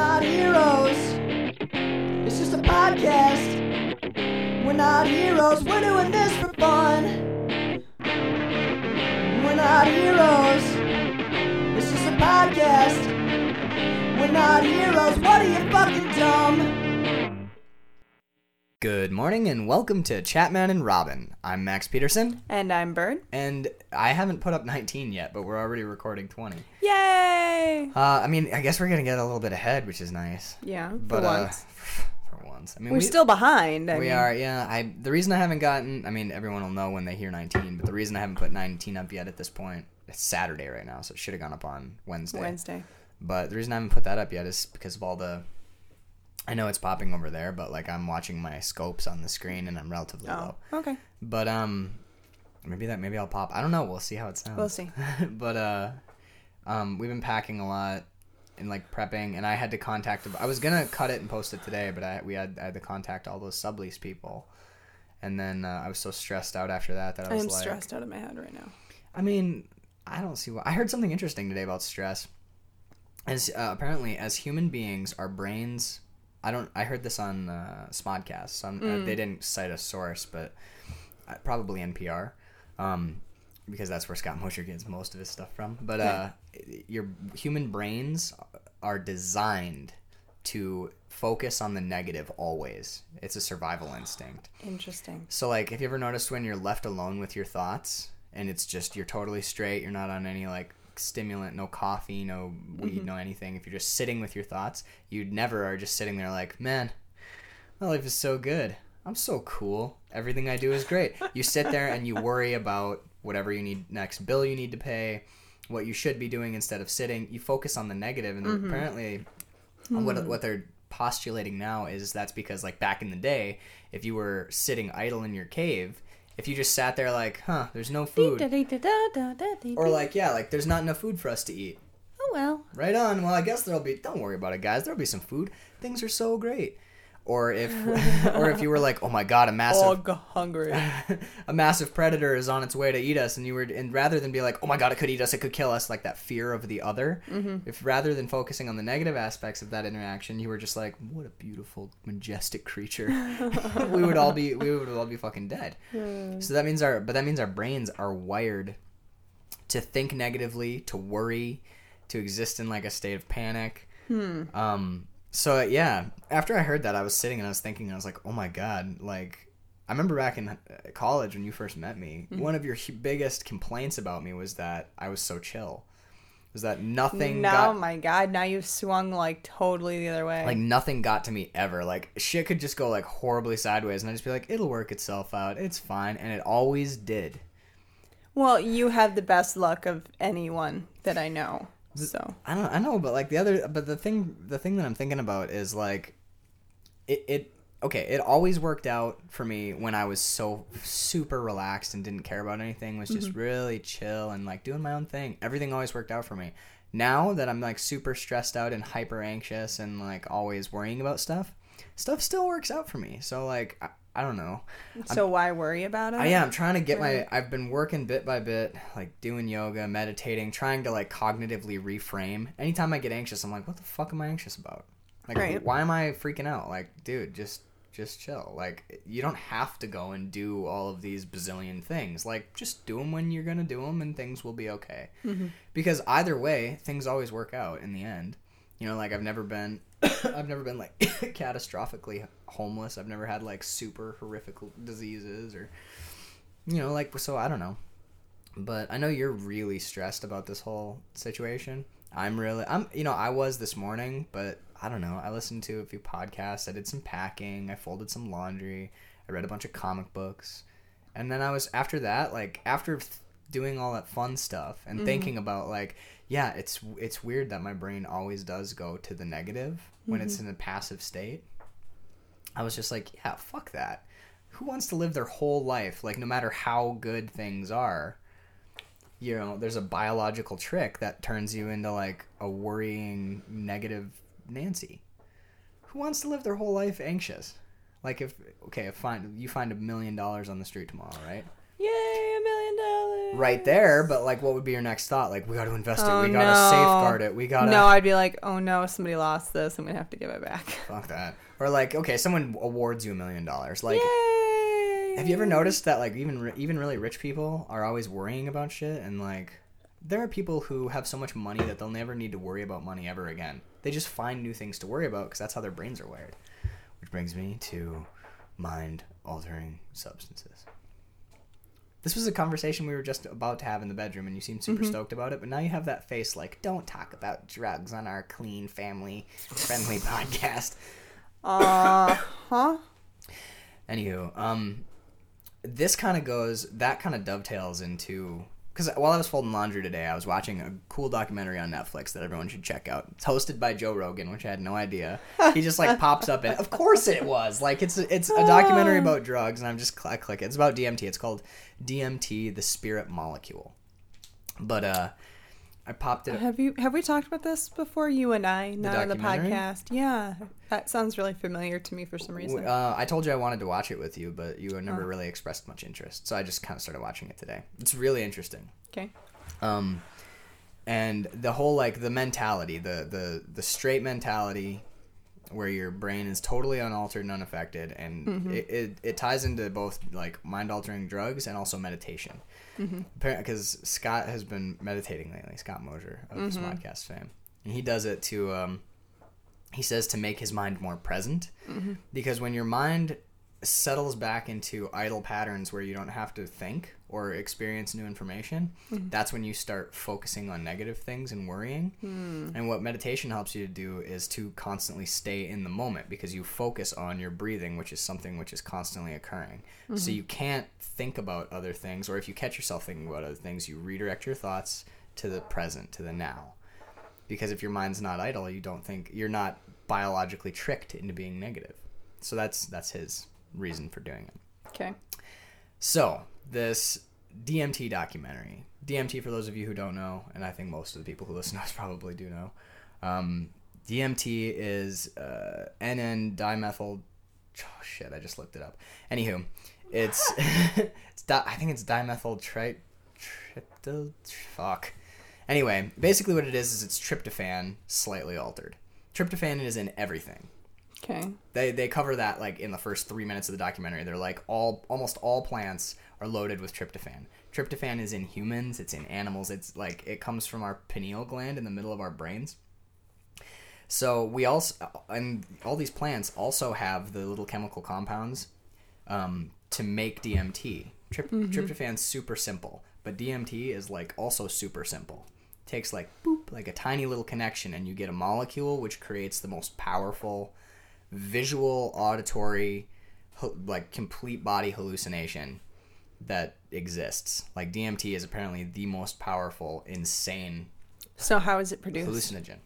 not heroes. It's just a podcast. We're not heroes. We're doing this for fun. We're not heroes. It's just a podcast. We're not heroes. What are you fucking dumb? Good morning and welcome to Chatman and Robin. I'm Max Peterson, And I'm Bird. and I haven't put up 19 yet, but we're already recording 20. Yay! Uh, I mean, I guess we're gonna get a little bit ahead, which is nice. Yeah, but, for once. uh, for once, I mean, We're we, still behind. I we mean, are. Yeah, I. The reason I haven't gotten, I mean, everyone will know when they hear 19, but the reason I haven't put 19 up yet at this point, it's Saturday right now, so it should have gone up on Wednesday. Wednesday. But the reason I haven't put that up yet is because of all the. I know it's popping over there, but like I'm watching my scopes on the screen and I'm relatively Oh, low. okay. But um, maybe that maybe I'll pop. I don't know. We'll see how it sounds. We'll see. but uh, um, we've been packing a lot and like prepping, and I had to contact. I was gonna cut it and post it today, but I we had I had to contact all those sublease people, and then uh, I was so stressed out after that that I I was am like, stressed out of my head right now. I mean, I don't see why. I heard something interesting today about stress. As uh, apparently, as human beings, our brains. I don't. I heard this on uh, Smodcast. So I'm- uh, they didn't cite a source, but uh, probably NPR, um, because that's where Scott Mosier gets most of his stuff from. But uh, your human brains are designed to focus on the negative always. It's a survival instinct. Interesting. So like, have you ever noticed when you're left alone with your thoughts and it's just you're totally straight, you're not on any like stimulant, no coffee, no weed, mm-hmm. no anything. If you're just sitting with your thoughts, you never are just sitting there like, man, my life is so good. I'm so cool. Everything I do is great. You sit there and you worry about whatever you need next bill you need to pay, what you should be doing instead of sitting. You focus on the negative, and mm-hmm. apparently, what hmm. what they're postulating now is that's because like back in the day, if you were sitting idle in your cave, if you just sat there like, huh, there's no food, or like yeah, like there's not enough food for us to eat. oh well. Right on. Well, I guess there'll be. Don't worry about it, guys. There'll be some food. Things are so great. Or if, or if you were like, oh my god, a massive, Oh, hungry. a massive predator is on its way to eat us, and you were, and rather than be like, oh my god, it could eat us, it could kill us, like that fear of the other. If rather than focusing on the negative aspects of that interaction, you were just like, what a beautiful, majestic creature, we would all be, we would all be fucking dead. So that means our, but that means our brains are wired to think negatively, to worry, to exist in like a state of panic. Um. So yeah, after I heard that, I was sitting and I was thinking, I was like, oh my god, like. I remember back in uh, college when you first met me, one of your biggest complaints about me was that I was so chill. Was that nothing no, got my God. Now you've swung like totally the other way. like nothing got to me ever. Like shit could just go like horribly sideways and I'd just be like, it'll work itself out. It's fine. And it always did. well, you have the best luck of anyone that I know. So I don't I know, but like the other but the thing the thing that I'm thinking about is like it it okay, it always worked out for me when I was so super relaxed and didn't care about anything, was just mm-hmm. really chill and like doing my own thing. Everything always worked out for me. Now that I'm like super stressed out and hyper anxious and like always worrying about stuff, stuff still works out for me. So like I, don't know. so why worry about it? I am trying to get my. I've been working bit by bit, like doing yoga, meditating, trying to like cognitively reframe. Anytime I get anxious, I'm like, what the fuck am I anxious about? Like, Right. why am I freaking out? Like, dude, just just chill. Like, you don't have to go and do all of these bazillion things. Like, just do them when you're gonna do them, and things will be okay. Mm-hmm. Because either way, things always work out in the end. You know, like I've never been, I've never been like catastrophically homeless. I've never had like super horrific diseases or, you know, like so. I don't know, but I know you're really stressed about this whole situation. I'm really, I'm, you know, I was this morning, but I don't know. I listened to a few podcasts. I did some packing. I folded some laundry. I read a bunch of comic books, and then I was after that, like after th- doing all that fun stuff and mm-hmm. thinking about like yeah it's it's weird that my brain always does go to the negative when it's mm-hmm. in a passive state i was just like yeah fuck that. Who wants to live their whole life like no matter how good things are? You know there's a biological trick that turns you into like a worrying negative nancy. Who wants to live their whole life anxious? Like if okay if find you find a million dollars on the street tomorrow right Yay, a million dollars. right there. But like, what would be your next thought? Like, we got to invest Oh, it. We oh, got to no. safeguard it. We got to No, I'd be like, oh no, somebody lost this. I'm gonna have to give it back. fuck that. Or like, okay, someone awards you a million dollars. Like, Yay! have you ever noticed that like even even really rich people are always worrying about shit and like there are people who have so much money that they'll never need to worry about money ever again. They just find new things to worry about because that's how their brains are wired. Which brings me to mind altering substances. This was a conversation we were just about to have in the bedroom, and you seemed super stoked about it. But now you have that face like, don't talk about drugs on our clean, family friendly podcast. Uh huh. Anywho, um, this kind of goes, that kind of dovetails into, because while I was folding laundry today, I was watching a cool documentary on Netflix that everyone should check out. It's hosted by Joe Rogan, which I had no idea. He just like pops up and, of course it was like it's it's a documentary about drugs, and I'm just I click it. It's about DMT. It's called DMT, the Spirit Molecule. But uh, I popped it. Have you have we talked about this before? You and I, not on the podcast. Yeah, that sounds really familiar to me for some reason. Uh, I told you I wanted to watch it with you, but you never really expressed much interest. So I just kind of started watching it today. It's really interesting. Okay. um and the whole like the mentality the the the straight mentality where your brain is totally unaltered and unaffected and mm-hmm. it, it, it ties into both like mind altering drugs and also meditation. Mm-hmm. Because scott has been meditating lately scott mosier of this mm-hmm. podcast fame. And he does it to um he says to make his mind more present. Because when your mind settles back into idle patterns where you don't have to think or experience new information, hmm. that's when you start focusing on negative things and worrying. Hmm. And what meditation helps you to do is to constantly stay in the moment because you focus on your breathing, which is something which is constantly occurring. So hmm. you can't think about other things, or if you catch yourself thinking about other things, you redirect your thoughts to the present, to the now because if your mind's not idle you don't think you're not biologically tricked into being negative so that's that's his reason for doing it Okay. so this dmt documentary dmt for those of you who don't know and i think most of the people who listen to us probably do know um, dmt is uh, nn dimethyl oh shit i just looked it up anywho it's it's di- i think it's dimethyl tri trypto fuck Anyway, basically what it is is it's tryptophan slightly altered. Tryptophan is in everything. Okay. They they cover that like in the first three minutes of the documentary. They're like all almost all plants are loaded with tryptophan. Tryptophan is in humans. It's in animals. It's like it comes from our pineal gland in the middle of our brains. So we also and all these plants also have the little chemical compounds um, to make DMT. Tryp- Tryptophan's super simple, but DMT is like also super simple. Takes like boop, like a tiny little connection, and you get a molecule which creates the most powerful visual, auditory, like complete body hallucination that exists. Like DMT is apparently the most powerful, insane So how is it produced? hallucinogen.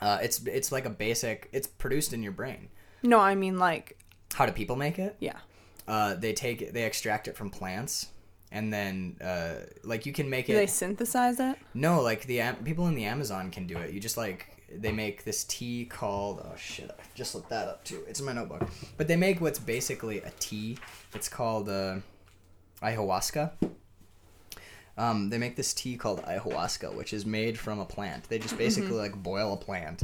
Uh, it's it's like a basic. It's produced in your brain. No, I mean like How do people make it? yeah. Uh, they take it, they extract it from plants, and then uh, like you can make it Do they synthesize it? No, like the Am- people in the Amazon can do it. You just like they make this tea called oh shit, I just looked that up too. It's in my notebook. But they make what's basically a tea. It's called uh, ayahuasca. Um, they make this tea called ayahuasca, which is made from a plant. They just basically like boil a plant,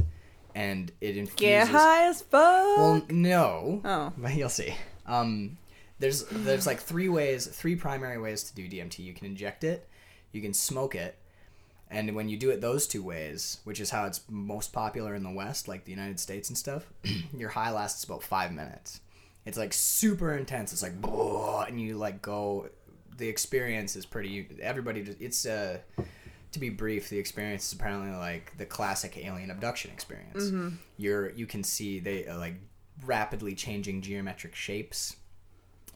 and it infuses. Get high as fuck. Well, no. Oh. But you'll see. Um, there's there's like three ways, three primary ways to do DMT. You can inject it, you can smoke it, and when you do it those two ways, which is how it's most popular in the West, like the United States and stuff, your high lasts about five minutes. It's like super intense. It's like, and you like go. The experience is pretty. Everybody, just, it's uh, to be brief, the experience is apparently like the classic alien abduction experience. You're you can see they uh, like rapidly changing geometric shapes.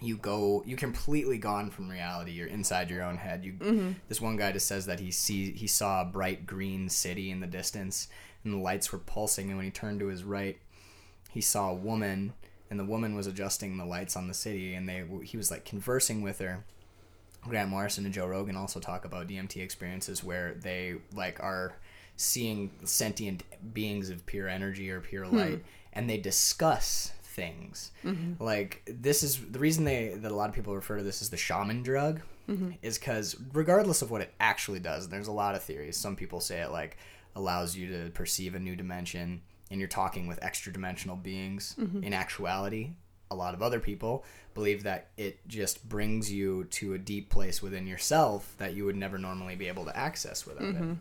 You go, you completely gone from reality. You're inside your own head. You, this one guy just says that he see he saw a bright green city in the distance, and the lights were pulsing. And when he turned to his right, he saw a woman, and the woman was adjusting the lights on the city, and they he was like conversing with her. Grant Morrison and Joe Rogan also talk about DMT experiences where they like are seeing sentient beings of pure energy or pure hmm. light and they discuss things. Mm-hmm. Like this is the reason they that a lot of people refer to this as the shaman drug mm-hmm. is because regardless of what it actually does, there's a lot of theories. Some people say it like allows you to perceive a new dimension, and you're talking with extra dimensional beings. Mm-hmm. In actuality, a lot of other people believe that it just brings you to a deep place within yourself that you would never normally be able to access without it. Mm-hmm.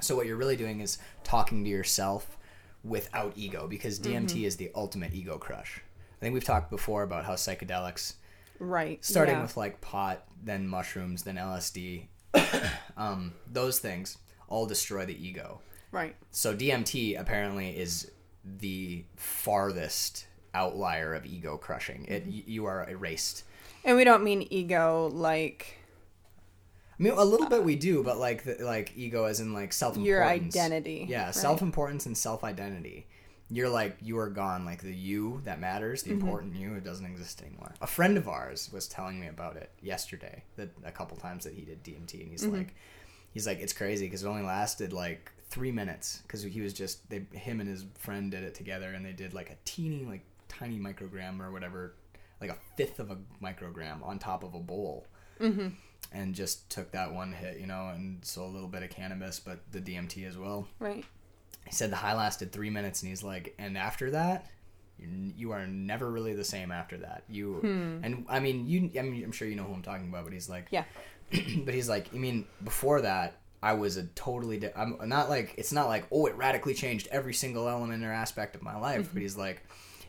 So what you're really doing is talking to yourself without ego because DMT mm-hmm. is the ultimate ego crush. I think we've talked before about how psychedelics Right. starting yeah. with like pot, then mushrooms, then LSD, um, those things all destroy the ego. Right. So DMT apparently is the farthest outlier of ego crushing. It you are erased. And we don't mean ego like I mean, a little bit we do, but like the, like ego as in like self your identity. Yeah, right? self importance and self identity. You're like you are gone. Like the you that matters, the Mm-hmm. important you, it doesn't exist anymore. A friend of ours was telling me about it yesterday. That a couple times that he did DMT, and he's Mm-hmm. like, he's like, it's crazy because it only lasted like three minutes because he was just they him and his friend did it together, and they did like a teeny like tiny microgram or whatever, like a fifth of a microgram on top of a bowl Mm-hmm. and just took that one hit, you know, and so a little bit of cannabis, but the DMT as well. Right. He said the high lasted three minutes, and he's like, and after that, you, you are never really the same after that. You and I mean, you. I mean, I'm sure you know who I'm talking about, but he's like, Yeah. but he's like, I mean, before that, I was a totally. Di- I'm not like it's not like oh, it radically changed every single element or aspect of my life, but mm-hmm. he's like,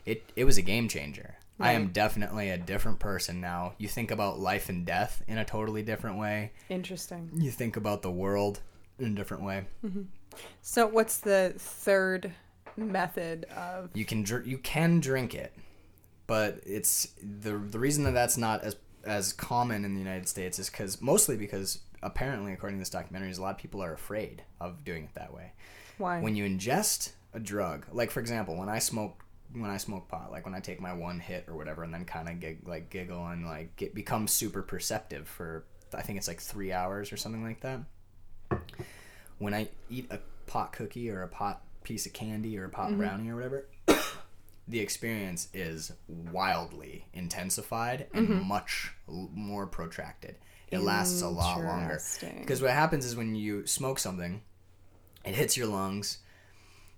it it was a game changer. I am definitely a different person now. You think about life and death in a totally different way. Interesting. You think about the world in a different way. Mm-hmm. So what's the third method of You can dr- you can drink it, but it's the the reason that that's not as as common in the United States is because mostly because apparently according to this documentary, a lot of people are afraid of doing it that way. why? When you ingest a drug, like for example, when I smoke when I smoke pot, like when I take my one hit or whatever, and then kind of gig, like giggle and like get become super perceptive for I think it's like three hours or something like that. When I eat a pot cookie or a pot piece of candy or a pot mm-hmm. brownie or whatever, the experience is wildly intensified and mm-hmm. much l- more protracted. It lasts a lot longer because what happens is when you smoke something, it hits your lungs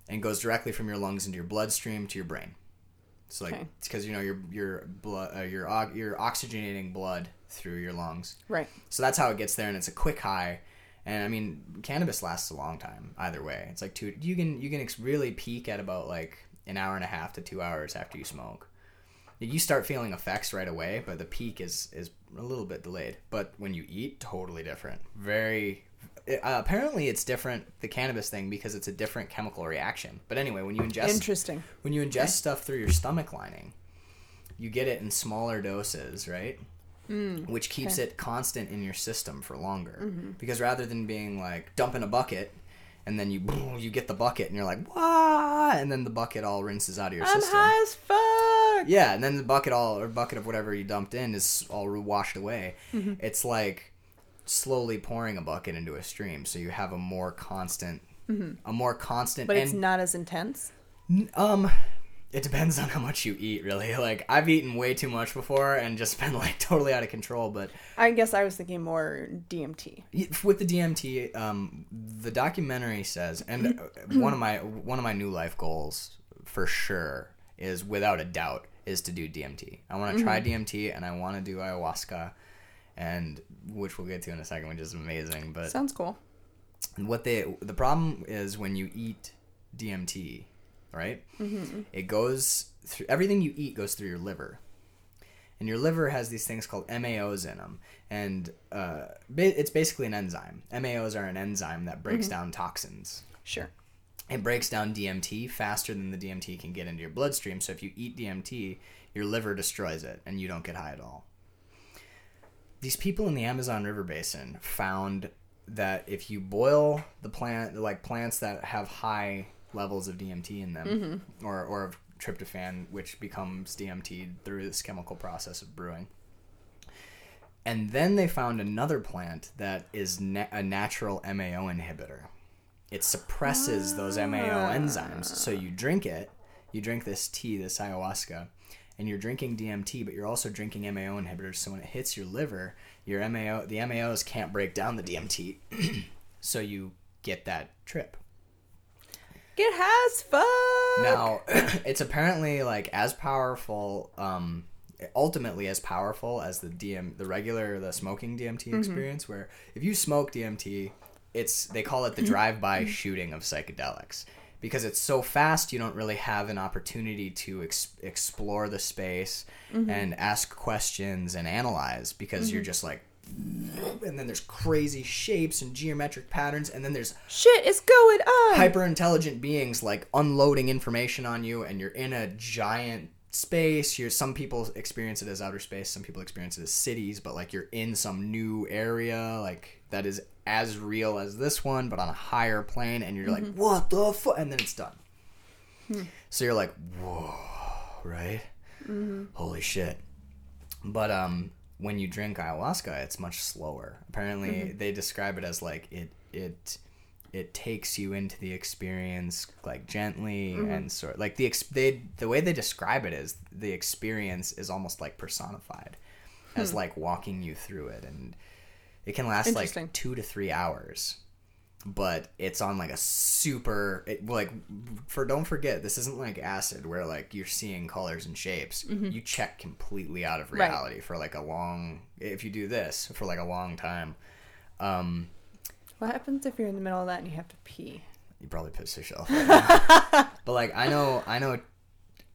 and goes directly from your lungs into your bloodstream to your brain. So like Okay. it's because you know your your blood uh, your you're oxygenating blood through your lungs. Right. So that's how it gets there, and it's a quick high. And I mean, cannabis lasts a long time either way. It's like two. You can you can ex- really peak at about like an hour and a half to two hours after you smoke. You start feeling effects right away, but the peak is is a little bit delayed. But when you eat, totally different. Very. Eh, uh, apparently, it's different the cannabis thing because it's a different chemical reaction. But anyway, when you ingest Interesting. when you ingest stuff through your stomach lining, you get it in smaller doses, right? Mm, Which keeps okay. it constant in your system for longer. Mm-hmm. Because rather than being like dump in a bucket and then you you get the bucket and you're like wah, and then the bucket all rinses out of your I'm system. high as fuck. Yeah, and then the bucket all or bucket of whatever you dumped in is all washed away. Mm-hmm. It's like slowly pouring a bucket into a stream, so you have a more constant, a more constant. Mm-hmm. But it's not as intense. um, it depends on how much you eat, really. Like I've eaten way too much before and just been like totally out of control. But I guess I was thinking more DMT. with the DMT, um, the documentary says, and uh, one of my one of my new life goals for sure is without a doubt is to do DMT. I want to try DMT and I want to do ayahuasca, and which we'll get to in a second, which is amazing. But Sounds cool. what they the problem is when you eat DMT, right? Mm-hmm. It goes through everything you eat goes through your liver, and your liver has these things called MAOs in them, and uh, it's basically an enzyme. MAOs are an enzyme that breaks down toxins. Sure. It breaks down DMT faster than the DMT can get into your bloodstream. So if you eat DMT, your liver destroys it, and you don't get high at all. These people in the Amazon River Basin found that if you boil the plant, like plants that have high levels of DMT in them, mm-hmm. or or of tryptophan, which becomes DMT through this chemical process of brewing. And then they found another plant that is na- a natural MAO inhibitor. It suppresses those MAO ah. enzymes. So you drink it, you drink this tea, this ayahuasca, and you're drinking DMT, but you're also drinking MAO inhibitors. So when it hits your liver, your MAO, the MAOs can't break down the DMT, so you get that trip. Get has as fuck. Now, it's apparently like as powerful, um, ultimately as powerful as the DM, the regular, the smoking DMT mm-hmm. experience. Where if you smoke DMT, it's they call it the mm-hmm. drive-by mm-hmm. shooting of psychedelics because it's so fast. You don't really have an opportunity to ex- explore the space and ask questions and analyze because you're just like. And then there's crazy shapes and geometric patterns, and then there's Shit is going on. hyper intelligent beings like unloading information on you and you're in a giant space. You're some people experience it as outer space some people experience it as cities but like you're in some new area like that is as real as this one but on a higher plane and you're like mm-hmm. what the fuck and then it's done. Hmm. So you're like whoa right? Mm-hmm. Holy shit. But um when you drink ayahuasca it's much slower. Apparently mm-hmm. they describe it as like it it it takes you into the experience like gently mm-hmm. and sort like the ex- they the way they describe it is the experience is almost like personified as hmm. like walking you through it. And it can last like 2 to 3 hours but it's on like a super it, like for don't forget this isn't like acid where like you're seeing colors and shapes you check completely out of Mm-hmm. Right. reality for like a long if you do this for like a long time um What happens if you're in the middle of that and you have to pee? you probably piss yourself. but like I know I know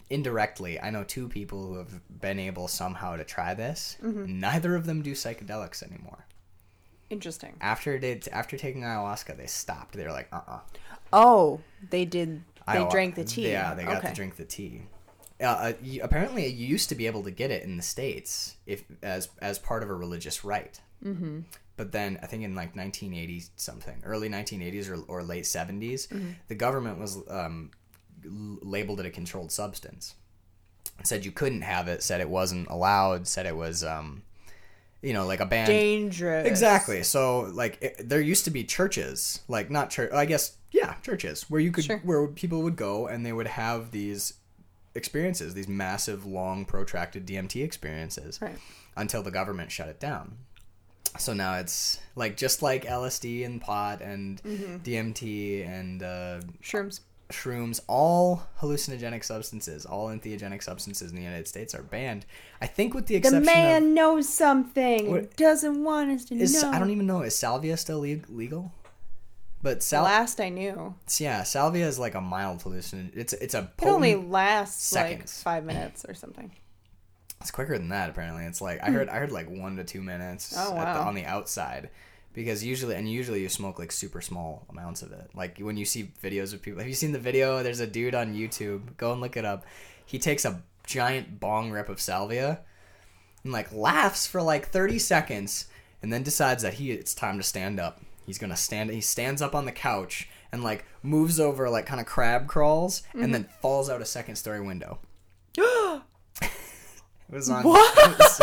indirectly I know two people who have been able somehow to try this. Mm-hmm. Neither of them do psychedelics anymore. Interesting. After they after taking ayahuasca, they stopped. They were like, uh uh Oh, they did. They Ayahu- drank the tea. Yeah, they got okay. to drink the tea. Uh, uh, you, apparently, you used to be able to get it in the states if as as part of a religious rite. Mm-hmm. But then I think in like 1980 something, early 1980s or, or late 70s, Mm-hmm. the government was um, labeled it a controlled substance. Said you couldn't have it. Said it wasn't allowed. Said it was, um, you know, like a band. Dangerous. Exactly. So like it, there used to be churches, like not church, I guess yeah, churches where you could Sure. where people would go and they would have these experiences, these massive long protracted DMT experiences Right. until the government shut it down. So now it's like just like LSD and pot and Mm-hmm. DMT and uh, Shrooms. Shrooms, all hallucinogenic substances, all entheogenic substances in the United States are banned. I think with the The exception of man knows something. What- Doesn't want us to is know. I don't even know is salvia still le- legal? But sal- Last I knew, yeah, salvia is like a mild hallucinogen. It's it's a it only lasts like five minutes or something. it's quicker than that apparently. It's like I hmm. heard I heard like one to two minutes Oh, at the, on the outside. Because usually, and usually you smoke like super small amounts of it. Like when you see videos of people, have you seen the video? There's a dude on YouTube. Go and look it up. He takes a giant bong rip of salvia and like laughs for like 30 seconds and then decides that he it's time to stand up. He's gonna stand. He stands up on the couch and like moves over, like kind of crab crawls, and mm-hmm. then falls out a second story window. It was on. It was,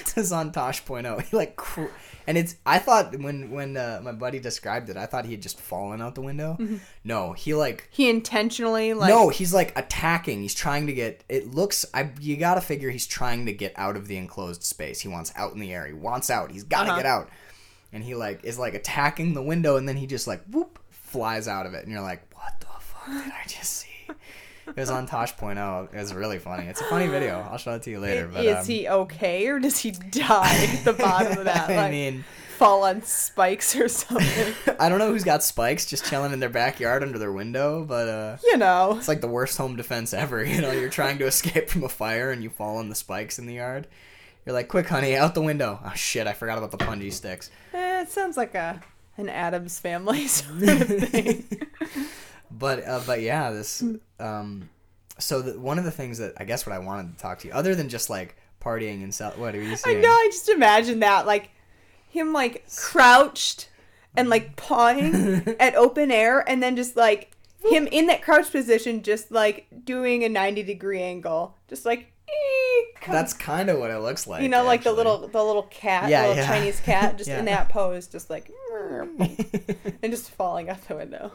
it was on Tosh.0. He like, cr- and it's. I thought when when uh, my buddy described it, I thought he had just fallen out the window. No, he like. He intentionally like no, he's like attacking. He's trying to get. It looks. I. You gotta figure he's trying to get out of the enclosed space. He wants out in the air. He wants out. He's gotta Uh-huh. get out. And he like is like attacking the window, and then he just like whoop flies out of it, and you're like, what the fuck did I just see? It was on Tosh.0. It was really funny. It's a funny video. I'll show it to you later. But is um, he okay or does he die at the bottom of that? I Like mean, fall on spikes or something. I don't know who's got spikes just chilling in their backyard under their window, but uh, you know. it's like the worst home defense ever. You know, you're trying to escape from a fire and you fall on the spikes in the yard. You're like, quick, honey, out the window. Oh shit, I forgot about the punji sticks. Eh, it sounds like a an Addams family sort of thing. But uh, but yeah, this um, so the, one of the things that I guess what I wanted to talk to you, other than just like partying and sell, what are you saying? I know, I just imagine that. Like him like crouched and like pawing at open air and then just like him in that crouch position just like doing a 90 degree angle. Just like That's kind of what it looks like. you know like the little the little cat, Yeah, little yeah. Chinese cat just in that pose just like and just falling out the window.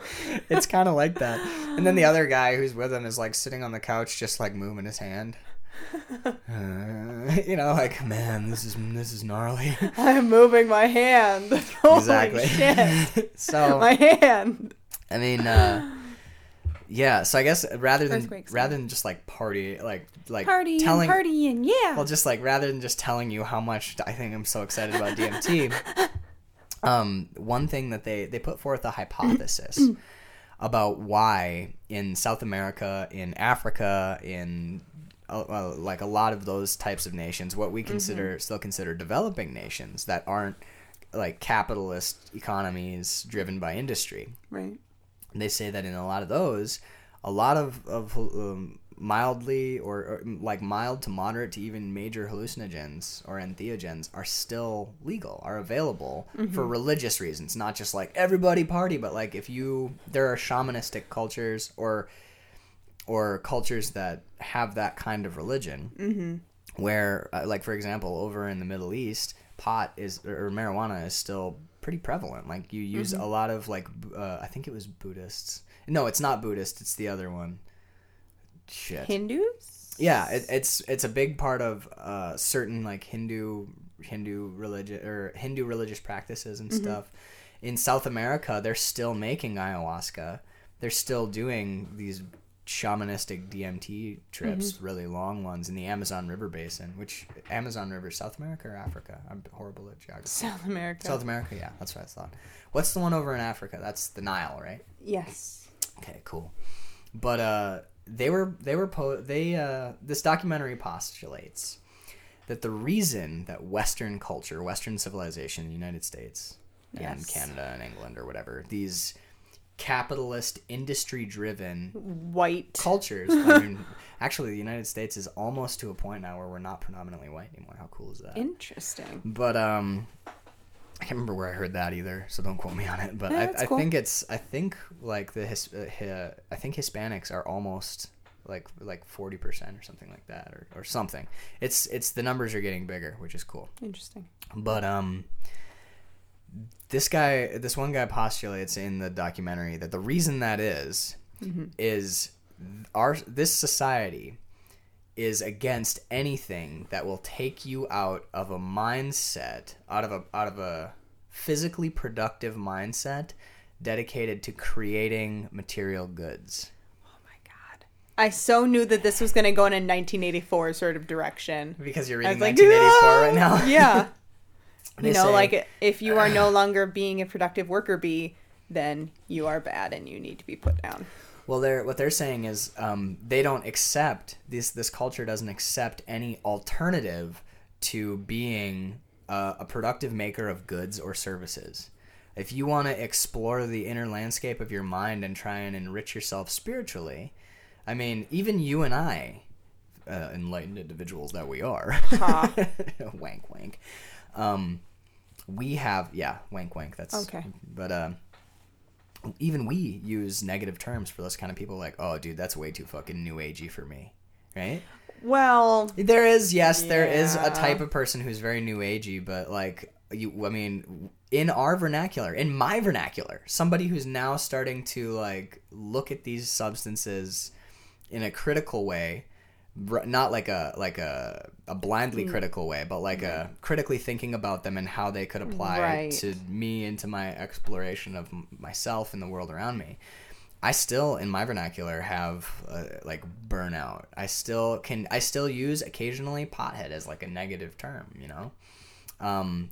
it's kind of like that. And then the other guy who's with him is like sitting on the couch, just like moving his hand. Uh, you know, like man, this is this is gnarly. I'm moving my hand. Holy exactly. shit. so My hand. I mean, uh, yeah. So I guess rather than rather than just like party, like like Party telling, and partying, yeah. well, just like rather than just telling you how much I think I'm so excited about DMT. um, one thing that they they put forth a hypothesis about why in South America, in Africa, in uh, like a lot of those types of nations, what we consider still consider developing nations that aren't like capitalist economies driven by industry right. They say that in a lot of those, a lot of of um, mildly or, or like mild to moderate to even major hallucinogens or entheogens are still legal, are available for religious reasons, not just like everybody party, but like if you there are shamanistic cultures or or cultures that have that kind of religion where uh, like for example over in the middle east pot is or marijuana is still pretty prevalent. Like you use a lot of like uh, i think it was buddhists. No it's not buddhist it's the other one. Shit. Hindus? yeah it, it's it's a big part of uh, certain like hindu hindu religion or hindu religious practices and stuff. In south america they're still making ayahuasca. They're still doing these shamanistic dmt trips really long ones in the amazon river basin which amazon river south america or africa i'm horrible at geography South America. south america yeah that's what i thought what's the one over in africa that's the nile right Yes. Okay, cool. But uh, they were they were po- they uh, this documentary postulates that the reason that Western culture, Western civilization, the United States and Yes. Canada and England or whatever, these capitalist, industry-driven White. cultures. I mean, actually, the United States is almost to a point now where we're not predominantly white anymore. How cool is that? Interesting. But um, I can't remember where I heard that either, so don't quote me on it. But Yeah, I, I cool. think it's I think like the his, uh, I think Hispanics are almost like like forty percent or something like that, or, or something. It's it's the numbers are getting bigger, which is cool. Interesting. But um, this guy, this one guy postulates in the documentary that the reason that is is our this society is against anything that will take you out of a mindset, out of a out of a physically productive mindset dedicated to creating material goods. Oh my god. I so knew that this was going to go in a 1984 sort of direction. Because you're reading like, 1984 right now. "Ah!" Yeah. You know, say- like if you are no longer being a productive worker bee, then you are bad and you need to be put down. Well, they're what they're saying is um, they don't accept this. This culture doesn't accept any alternative to being uh, a productive maker of goods or services. If you want to explore the inner landscape of your mind and try and enrich yourself spiritually, I mean, even you and I, uh, enlightened individuals that we are, Ha. wank wank, um, we have yeah, wank wank. That's Okay. But um, even we use negative terms for those kind of people like oh dude that's way too fucking new agey for me right Well, there is yes there is a Yeah. type of person who's very new agey but like you i mean in our vernacular in my vernacular somebody who's now starting to like look at these substances in a critical way not like a like a a Mm. blindly critical way but like a critically thinking about them and how they could apply Right. to me into my exploration of myself and the world around me I still, in my vernacular, have uh, like burnout. I still can. I still use occasionally pothead as like a negative term. You know, um,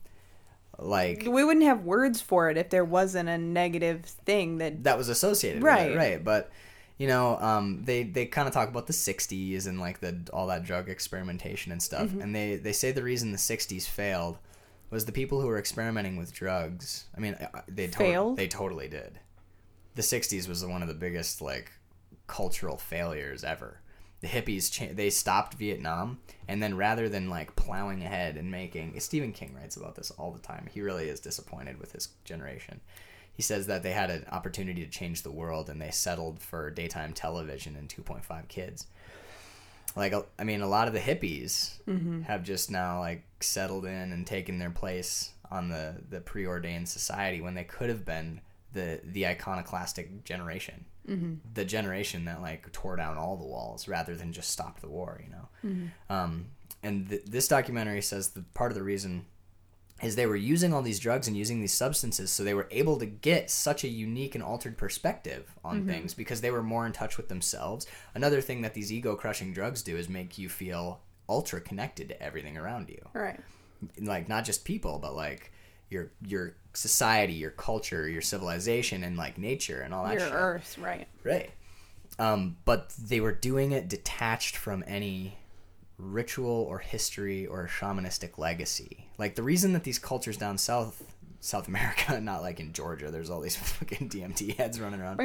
like we wouldn't have words for it if there wasn't a negative thing that that was associated Right. with it, right? But you know, um, they they kind of talk about the '60s and like the all that drug experimentation and stuff, Mm-hmm. and they they say the reason the '60s failed was the people who were experimenting with drugs. I mean, uh, they to- Failed? They totally did. The '60s was one of the biggest like cultural failures ever. The hippies cha- they stopped Vietnam, and then rather than like plowing ahead and making Stephen King writes about this all the time. He really is disappointed with his generation. He says that they had an opportunity to change the world, and they settled for daytime television and 2.5 kids. Like I mean, a lot of the hippies mm-hmm. have just now like settled in and taken their place on the the preordained society when they could have been the the iconoclastic generation. Mm-hmm. the generation that like tore down all the walls rather than just stop the war. You know. Mm-hmm. Um, and th- this documentary says that part of the reason is they were using all these drugs and using these substances so they were able to get such a unique and altered perspective on things because they were more in touch with themselves another thing that these ego crushing drugs do is make you feel ultra connected to everything around you Right. like not just people but like your your society your culture your civilization and like nature and all that Your shit Earth, right. Right. Um, but they were doing it detached from any ritual or history or shamanistic legacy. Like the reason that these cultures down south, South America, not like in Georgia, there's all these fucking DMT heads running around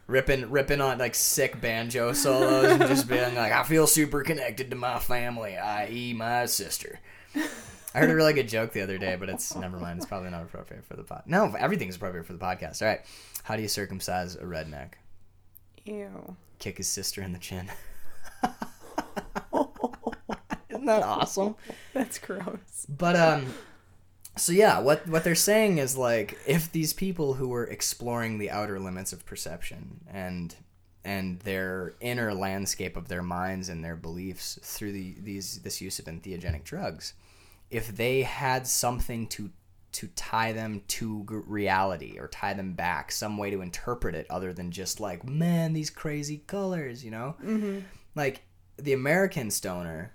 ripping ripping on like sick banjo solos and just being like, I feel super connected to my family, i.e. my sister. I heard a really good joke the other day, but it's never mind. It's probably not appropriate for the pod. No, everything's appropriate for the podcast. All right. How do you circumcise a redneck? Ew. Kick his sister in the chin. Isn't that awesome? That's gross. But um so yeah, what what they're saying is like if these people who were exploring the outer limits of perception and and their inner landscape of their minds and their beliefs through the these this use of entheogenic drugs, if they had something to to tie them to reality or tie them back, some way to interpret it other than just like, man, these crazy colors, you know? Mm-hmm. Like the American stoner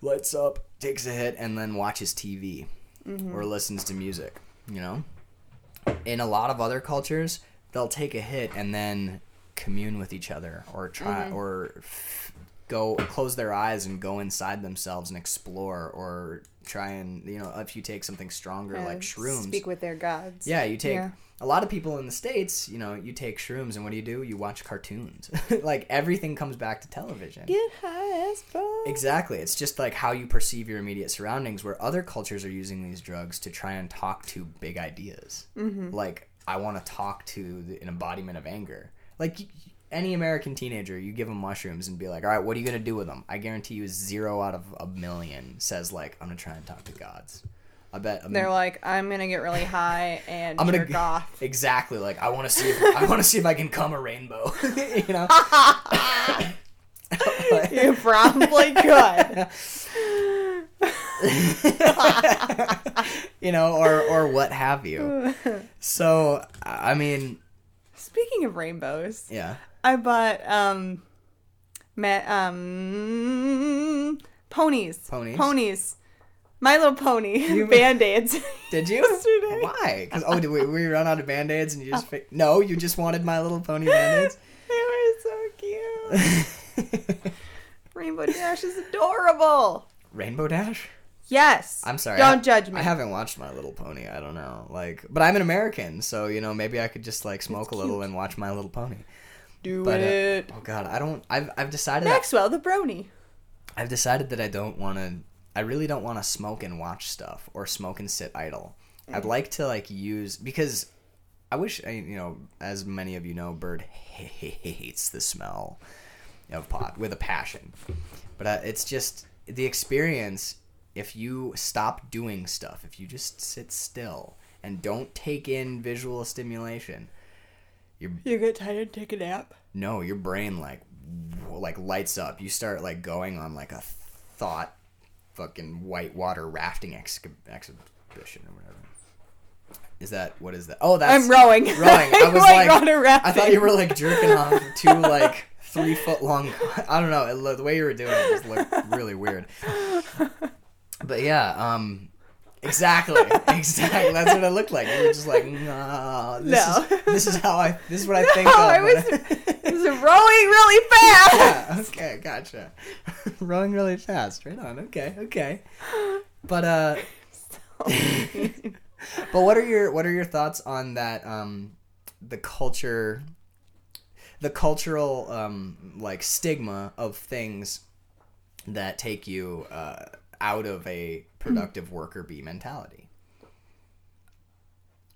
lights up, takes a hit, and then watches TV mm-hmm. or listens to music, you know? In a lot of other cultures, they'll take a hit and then commune with each other or try mm-hmm. or f- go close their eyes and go inside themselves and explore or try and you know if you take something stronger like shrooms Speak with their gods. yeah, you take Yeah. A lot of people in the states. You know, you take shrooms, and what do you do? You watch cartoons. like everything comes back to television. Get high as fuck. Exactly. It's just like how you perceive your immediate surroundings, where other cultures are using these drugs to try and talk to big ideas. Mm-hmm. Like, I want to talk to the, an embodiment of anger. Like, any American teenager, you give them mushrooms and be like, all right, what are you going to do with them? I guarantee you zero out of a million says, like, I'm going to try and talk to gods. I bet. They're like, I'm gonna get really high and I'm gonna jerk off. exactly like I want to see if I want to see if I can come a rainbow, you know. You probably could. you know, or or what have you. So I mean, Speaking of rainbows, yeah. I bought um, ma- um, ponies. Ponies? Ponies. My Little Pony You- band aids. Did you? Yesterday. Why? Because oh, did we, we run out of band aids and you just fi- no, you just wanted My Little Pony band aids. They were so cute. Rainbow Dash is adorable. Rainbow Dash. Yes. I'm sorry. Don't I, judge me. I haven't watched My Little Pony. I don't know. Like, but I'm an American, so you know maybe I could just like smoke a little and watch My Little Pony. Do But uh, it. oh god, I don't. I've I've decided. that- Maxwell the Brony. I've decided that I don't want to. I really don't want to smoke and watch stuff or smoke and sit idle. I'd like to like use because I wish I, you know, as many of you know, Bird hates the smell of pot with a passion. But uh, it's just the experience. If you stop doing stuff, if you just sit still and don't take in visual stimulation, your You get tired and take a nap. no, your brain like like lights up. You start like going on like a thought fucking whitewater rafting ex- exhibition or whatever. Is that what is that? Oh, that's I'm rowing. Rowing. I was like, I thought you were like jerking off two like three foot long. I don't know. It, the way you were doing it just looked really weird. But yeah, um, exactly, exactly. That's what it looked like. You were just like, no, this No. is this is how I this is what I think No, of. I was, I was rowing really fast. yeah, okay, gotcha. Rowing really fast. Right on. Okay, okay. But uh but what are your what are your thoughts on that um the culture the cultural um like stigma of things that take you uh out of a productive worker bee mentality?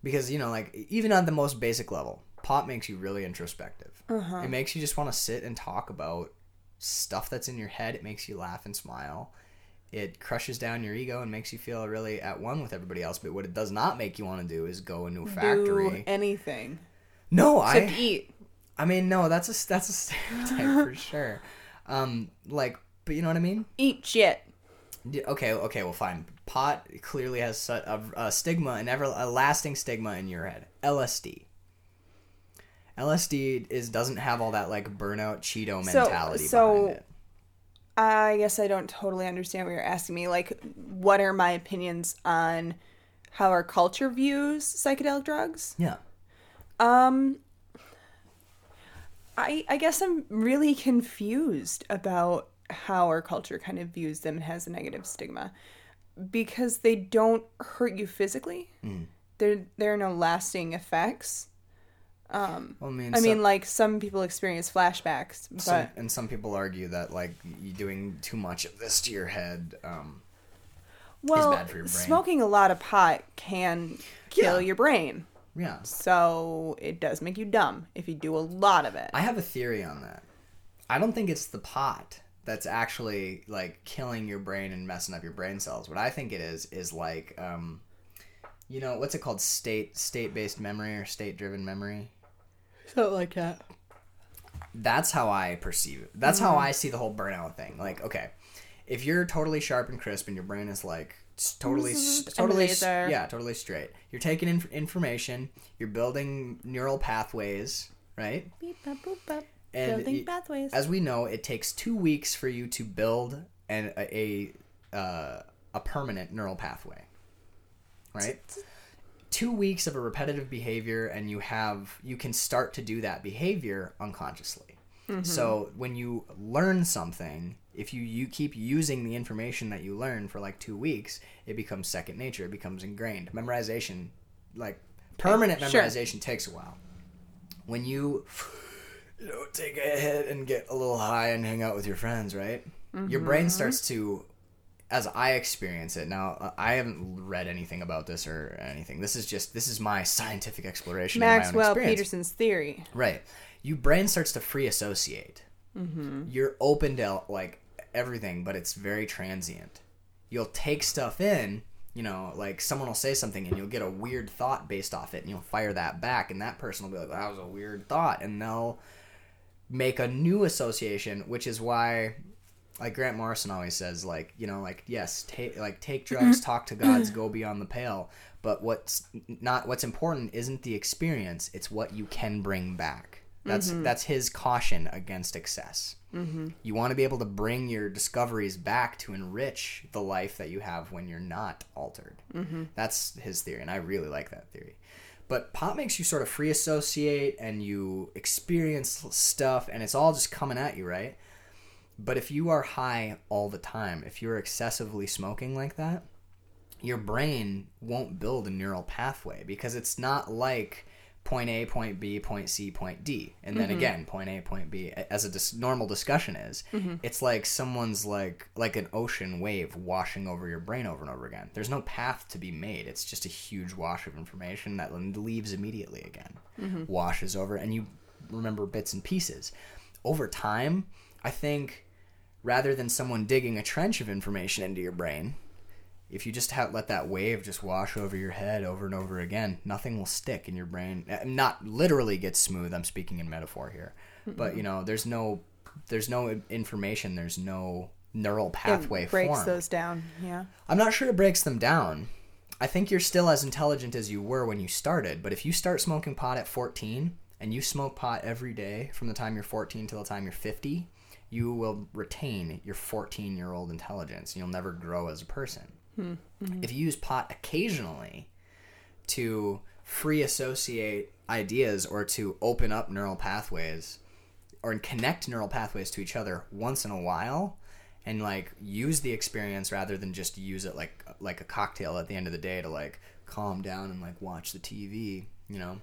Because you know like even on the most basic level, pot makes you really introspective. It makes you just want to sit and talk about stuff that's in your head. It makes you laugh and smile. It crushes down your ego and makes you feel really at one with everybody else. But what it does not make you want to do is go into a Do factory. anything. No, Except I. eat. I mean, no, that's a that's a stereotype for sure. Um, like, but you know what I mean? Eat shit. Okay, okay, well, fine. Pot clearly has a, a stigma, an ever a lasting stigma in your head. LSD. LSD is doesn't have all that like burnout Cheeto So- mentality so- behind it. I guess I don't totally understand what you're asking me. Like, what are my opinions on how our culture views psychedelic drugs? Yeah. Um, I I guess I'm really confused about how our culture kind of views them and has a negative stigma because they don't hurt you physically. Mm. There there are no lasting effects. Well, I mean, I some- mean, like some people experience flashbacks, but some, and some people argue that like you doing too much of this to your head. Um, well, bad for your brain. smoking a lot of pot can kill Yeah. your brain. yeah. So it does make you dumb if you do a lot of it. I have a theory on that. I don't think it's the pot that's actually like killing your brain and messing up your brain cells. What I think it is is like, um, you know, what's it called? State state based memory or state driven memory. Something like that. That's how I perceive it. That's how I see the whole burnout thing. Like, okay, if you're totally sharp and crisp and your brain is like totally, totally, yeah, totally straight. You're taking in- information. You're building neural pathways, right? Beep, bop, boop, bop. And Building pathways. As we know, it takes two weeks for you to build an, a a, uh, a permanent neural pathway. Right. Two weeks of a repetitive behavior, and you have you can start to do that behavior unconsciously. So when you learn something, if you you keep using the information that you learn for like two weeks, it becomes second nature. It becomes ingrained. Memorization, like permanent Sure. memorization, takes a while. When you you know, take a hit and get a little high and hang out with your friends, right? Your brain starts to, as I experience it now, uh, I haven't read anything about this or anything. This is just this is my scientific exploration. of my own Maxwell. Peterson's theory. Right. Your brain starts to free associate. You're open to like everything, but it's very transient. You'll take stuff in, you know, like someone will say something and you'll get a weird thought based off it and you'll fire that back and that person will be like, that was a weird thought. And they'll make a new association, which is why like Grant Morrison always says, like, you know, like, yes, take like take drugs, talk to gods, go beyond the pale. But what's not what's important isn't the experience; it's what you can bring back. That's that's his caution against excess. Mm-hmm. You want to be able to bring your discoveries back to enrich the life that you have when you're not altered. Mm-hmm. That's his theory, and I really like that theory. But pot makes you sort of free associate, and you experience stuff, and it's all just coming at you, right? But if you are high all the time, if you're excessively smoking like that, your brain won't build a neural pathway because it's not like point A, point B, point C, point D, and then mm-hmm. again point A, point B. As a dis- normal discussion is, mm-hmm. it's like someone's like like an ocean wave washing over your brain over and over again. There's no path to be made. It's just a huge wash of information that leaves immediately again, mm-hmm. washes over, and you remember bits and pieces. Over time, I think rather than someone digging a trench of information into your brain, if you just have let that wave just wash over your head over and over again, nothing will stick in your brain. Uh, Not literally get smooth. I'm speaking in metaphor here, but you know, there's no, there's no information. There's no neural pathway it breaks formed. those down. Yeah. I'm not sure it breaks them down. I think you're still as intelligent as you were when you started, but if you start smoking pot at 14 and you smoke pot every day from the time you're 14 till the time you're 50, you will retain your 14 year old intelligence you'll never grow as a person. Mm-hmm. If you use pot occasionally to free associate ideas or to open up neural pathways or connect neural pathways to each other once in a while and like use the experience rather than just use it like like a cocktail at the end of the day to like calm down and like watch the TV, you know.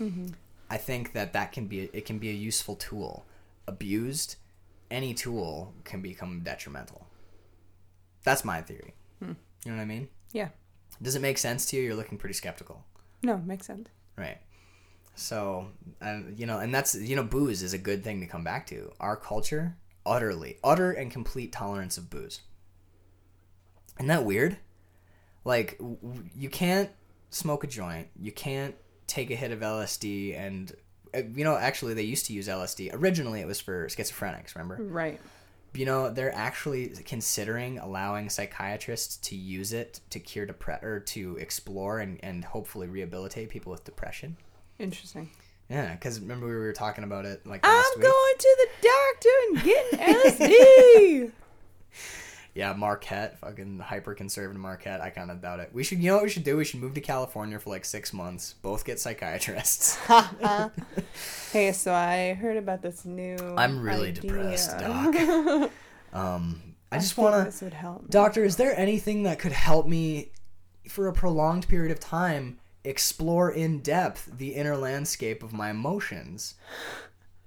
Mm-hmm. I think that that can be it can be a useful tool. Abused, any tool can become detrimental. That's my theory. You know what I mean? Yeah. Does it make sense to you? You're looking pretty skeptical. No, makes sense. Right. So, um, you know, and that's, you know, booze is a good thing to come back to. Our culture, utterly, utter and complete tolerance of booze. Isn't that weird? Like, w- w- you can't smoke a joint, you can't take a hit of LSD and uh, you know actually they used to use LSD. Originally it was for schizophrenics, remember? Right. You know, they're actually considering allowing psychiatrists to use it to cure depression or to explore and, and hopefully rehabilitate people with depression. Interesting. Yeah, because remember we were talking about it like I'm week. going to the doctor and getting LSD. Yeah, Marquette, fucking hyper conservative Marquette. I kind of doubt it. We should, you know what we should do? We should move to California for like six months. Both get psychiatrists. hey, so I heard about this new. I'm really idea. depressed, doc. Um, I just want to. This would help. me. Doctor, is there anything that could help me for a prolonged period of time explore in depth the inner landscape of my emotions?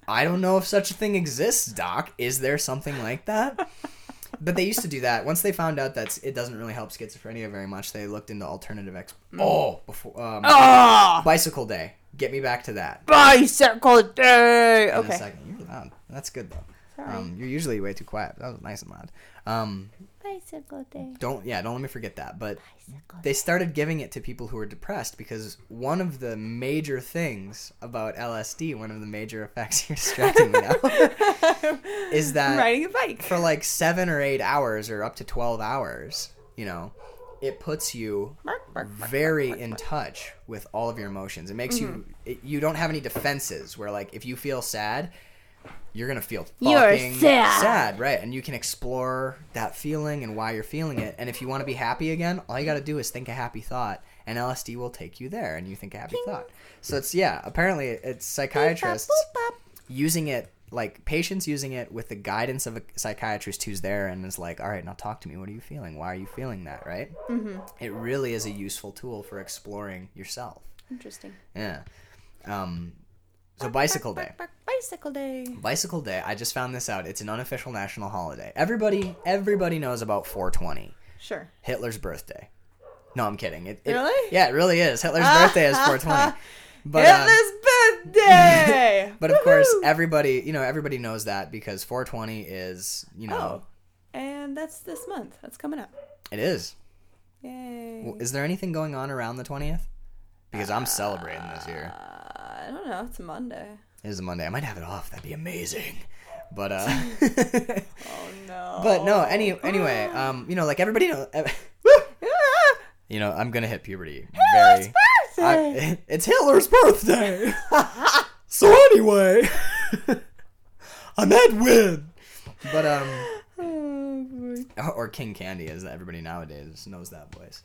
I don't know if such a thing exists, Doc. Is there something like that? But they used to do that. Once they found out that it doesn't really help schizophrenia very much, they looked into alternative ex. Oh, before um, Ah, bicycle day. Get me back to that. bicycle day. Okay. second. You're loud. That's good though. Sorry. Um, you're usually way too quiet. That was nice and loud. Um, bicycle day. don't yeah, don't let me forget that. But Bicycle. they started giving it to people who were depressed because one of the major things about LSD, one of the major effects you're distracting me now, is that riding a bike. for like seven or eight hours or up to 12 hours, you know, it puts you very in touch with all of your emotions. It makes you, it, you don't have any defenses where, like, if you feel sad, you're going to feel You're fucking sad. right? And you can explore that feeling and why you're feeling it. And if you want to be happy again, all you got to do is think a happy thought, and LSD will take you there, and you think a happy thought. So it's, yeah, apparently it's psychiatrists using it like patients using it with the guidance of a psychiatrist who's there and is like all right now talk to me what are you feeling why are you feeling that right mm-hmm. it really is a useful tool for exploring yourself Interesting. yeah um so bicycle day Bicycle day. bicycle day i just found this out it's an unofficial national holiday everybody everybody knows about 420 Sure. hitler's birthday no i'm kidding it, it- Really? yeah it really is hitler's birthday is 420 but um, Hitler's birthday. But of course, everybody, you know, everybody knows that because 420 is, you know, Oh. And that's this month. That's coming up. it is. Yay. Well, Is there anything going on around the 20th? Because I'm celebrating this year. Uh, I don't know. It's a Monday. It is a Monday. I might have it off. That'd be amazing. But uh Oh no. but no, any anyway, um you know, like everybody know you know, I'm going to hit puberty Hitler's very birthday. I, it's Hitler's birthday. so anyway, I'm Edwin. But um Or King Candy, as everybody nowadays knows that voice.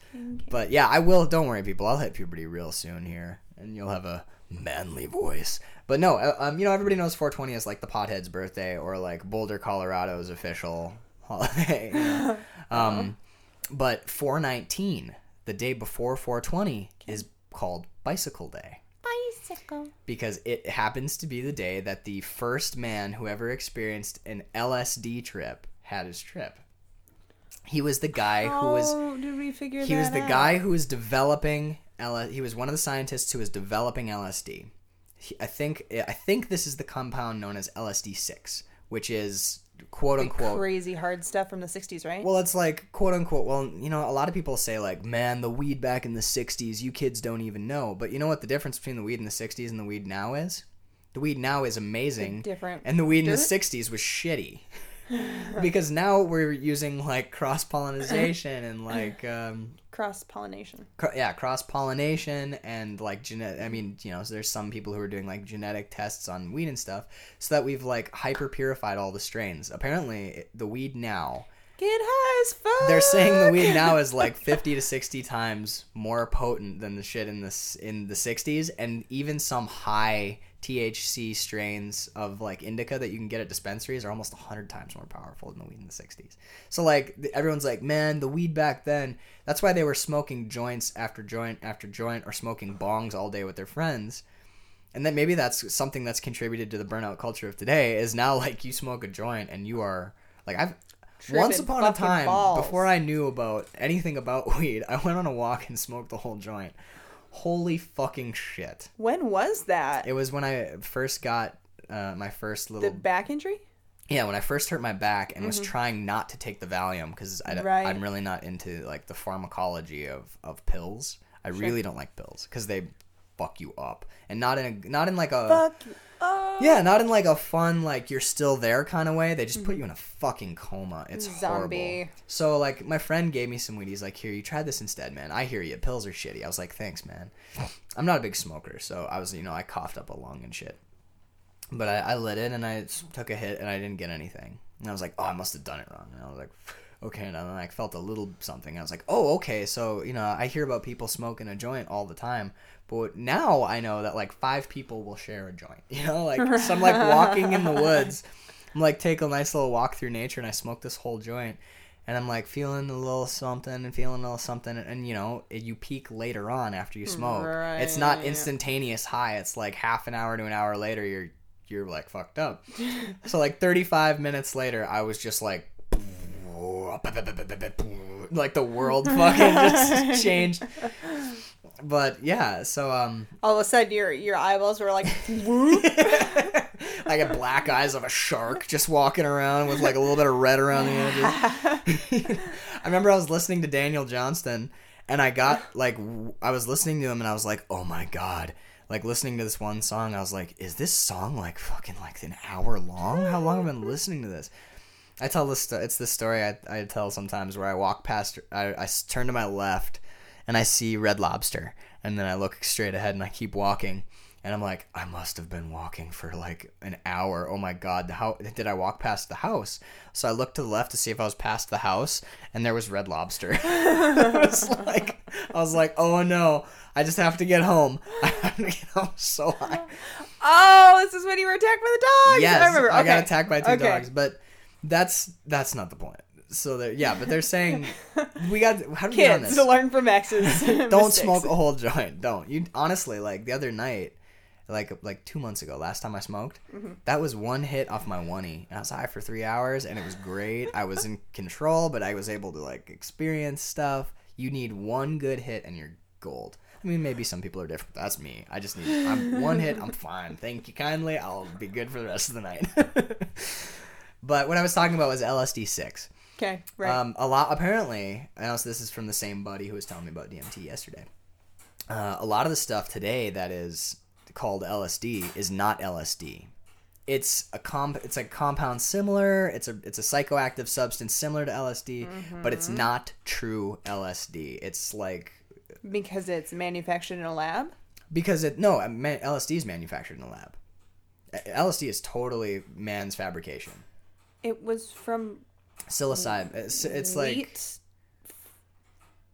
But yeah, I will. Don't worry, people. I'll hit puberty real soon here, and you'll have a manly voice. But no, uh, um, you know, everybody knows 420 is like the pothead's birthday, or like Boulder, Colorado's official holiday. you know. um, but 419, the day before 420, is called Bicycle Day Bicycle. because it happens to be the day that the first man who ever experienced an LSD trip had his trip. He was the guy who was How did we figure he was the out? guy who was developing L- he was one of the scientists who was developing LSD. He, I think I think this is the compound known as LSD6, which is quote unquote Crazy hard stuff from the 60s, right? well, it's like quote unquote. Well, you know, a lot of people say like, "Man, the weed back in the '60s, you kids don't even know." But you know what the difference between the weed in the '60s and the weed now is? The weed now is amazing, different and the weed in the '60s was shitty. because now we're using like cross pollination and like um, Cross pollination. cr- yeah cross pollination and like genetic. I mean, you know, so there's some people who are doing like genetic tests on weed and stuff, so that we've like hyper purified all the strains. Apparently, the weed now Get high as fuck. they're saying the weed now is like 50 to 60 times more potent than the shit in this in the 60s and even some high THC strains of like indica that you can get at dispensaries are almost 100 times more powerful than the weed in the 60s. So like everyone's like, "Man, the weed back then, that's why they were smoking joints after joint after joint or smoking bongs all day with their friends." And then maybe that's something that's contributed to the burnout culture of today is now like you smoke a joint and you are like I've once upon a time, balls. before I knew about anything about weed, I went on a walk and smoked the whole joint. Holy fucking shit! When was that? It was when I first got uh, my first the little back injury? yeah when I first hurt my back and was trying not to take the Valium because Mm-hmm. Right. I'm really not into like the pharmacology of of pills. I really don't like pills because they fuck you up, and not in a not in like a Fuck you. Oh. Yeah, not in like a fun like you're still there kind of way. They just put you in a fucking coma. It's Mm-hmm. Zombie. horrible. So like my friend gave me some weed. He's like, "Here, you try this instead, man. I hear you. Pills are shitty." I was like, "Thanks, man." I'm not a big smoker, so I was you know I coughed up a lung and shit. But I, I lit it and I took a hit and I didn't get anything. And I was like, "Oh, I must have done it wrong." And I was like. Okay, and then I felt a little something. I was like, "Oh, okay." So you know, I hear about people smoking a joint all the time, but now I know that like five people will share a joint. You know, like so I'm like walking in the woods. I'm like take a nice little walk through nature, and I smoke this whole joint, and I'm like feeling a little something and feeling a little something, and you know, it, you peak later on after you smoke. It's not instantaneous high. It's like half an hour to an hour later, you're you're like fucked up. so like 35 minutes later, I was just like. Like the world fucking just changed. But yeah, so um All of a sudden, your your eyeballs were like. I got black eyes of a shark just walking around with like a little bit of red around the edges. I remember I was listening to Daniel Johnston and I got like w- I was listening to him and I was like, "Oh my god." Like listening to this one song, I was like, "Is this song like fucking like an hour long? How long have I been listening to this?" I tell this. It's this story I, I tell sometimes where I walk past. I, I turn to my left, and I see Red Lobster, and then I look straight ahead and I keep walking, and I'm like, I must have been walking for like an hour. Oh my god, how did I walk past the house? So I looked to the left to see if I was past the house, and there was Red Lobster. I was like, I was like, oh no, I just have to get home. I have to get home so high. oh, this is when you were attacked by the dogs. Yes, I remember. I got attacked by two Okay. dogs, but that's that's not the point. So they're yeah, but they're saying we got how do we get on Kids this? to learn from exes. Don't smoke a whole joint. Don't you honestly like the other night, like like two months ago, last time I smoked, Mm-hmm. that was one hit off my oney. And I was high for three hours, and it was great. I was in control, but I was able to like experience stuff. You need one good hit, and you're gold. I mean, maybe some people are different. But that's me. I just need I'm one hit. I'm fine. Thank you kindly. I'll be good for the rest of the night. But what I was talking about was LSD six. Okay, right. Um, a lot apparently. I also this is from the same buddy who was telling me about DMT yesterday. Uh, a lot of the stuff today that is called LSD is not LSD. It's a comp. It's a compound similar. It's a it's a psychoactive substance similar to LSD, but it's not true LSD. It's like because it's manufactured in a lab. because it no LSD is manufactured in a lab. LSD is totally man's fabrication. It was from Psilocybe. It's, it's like wheat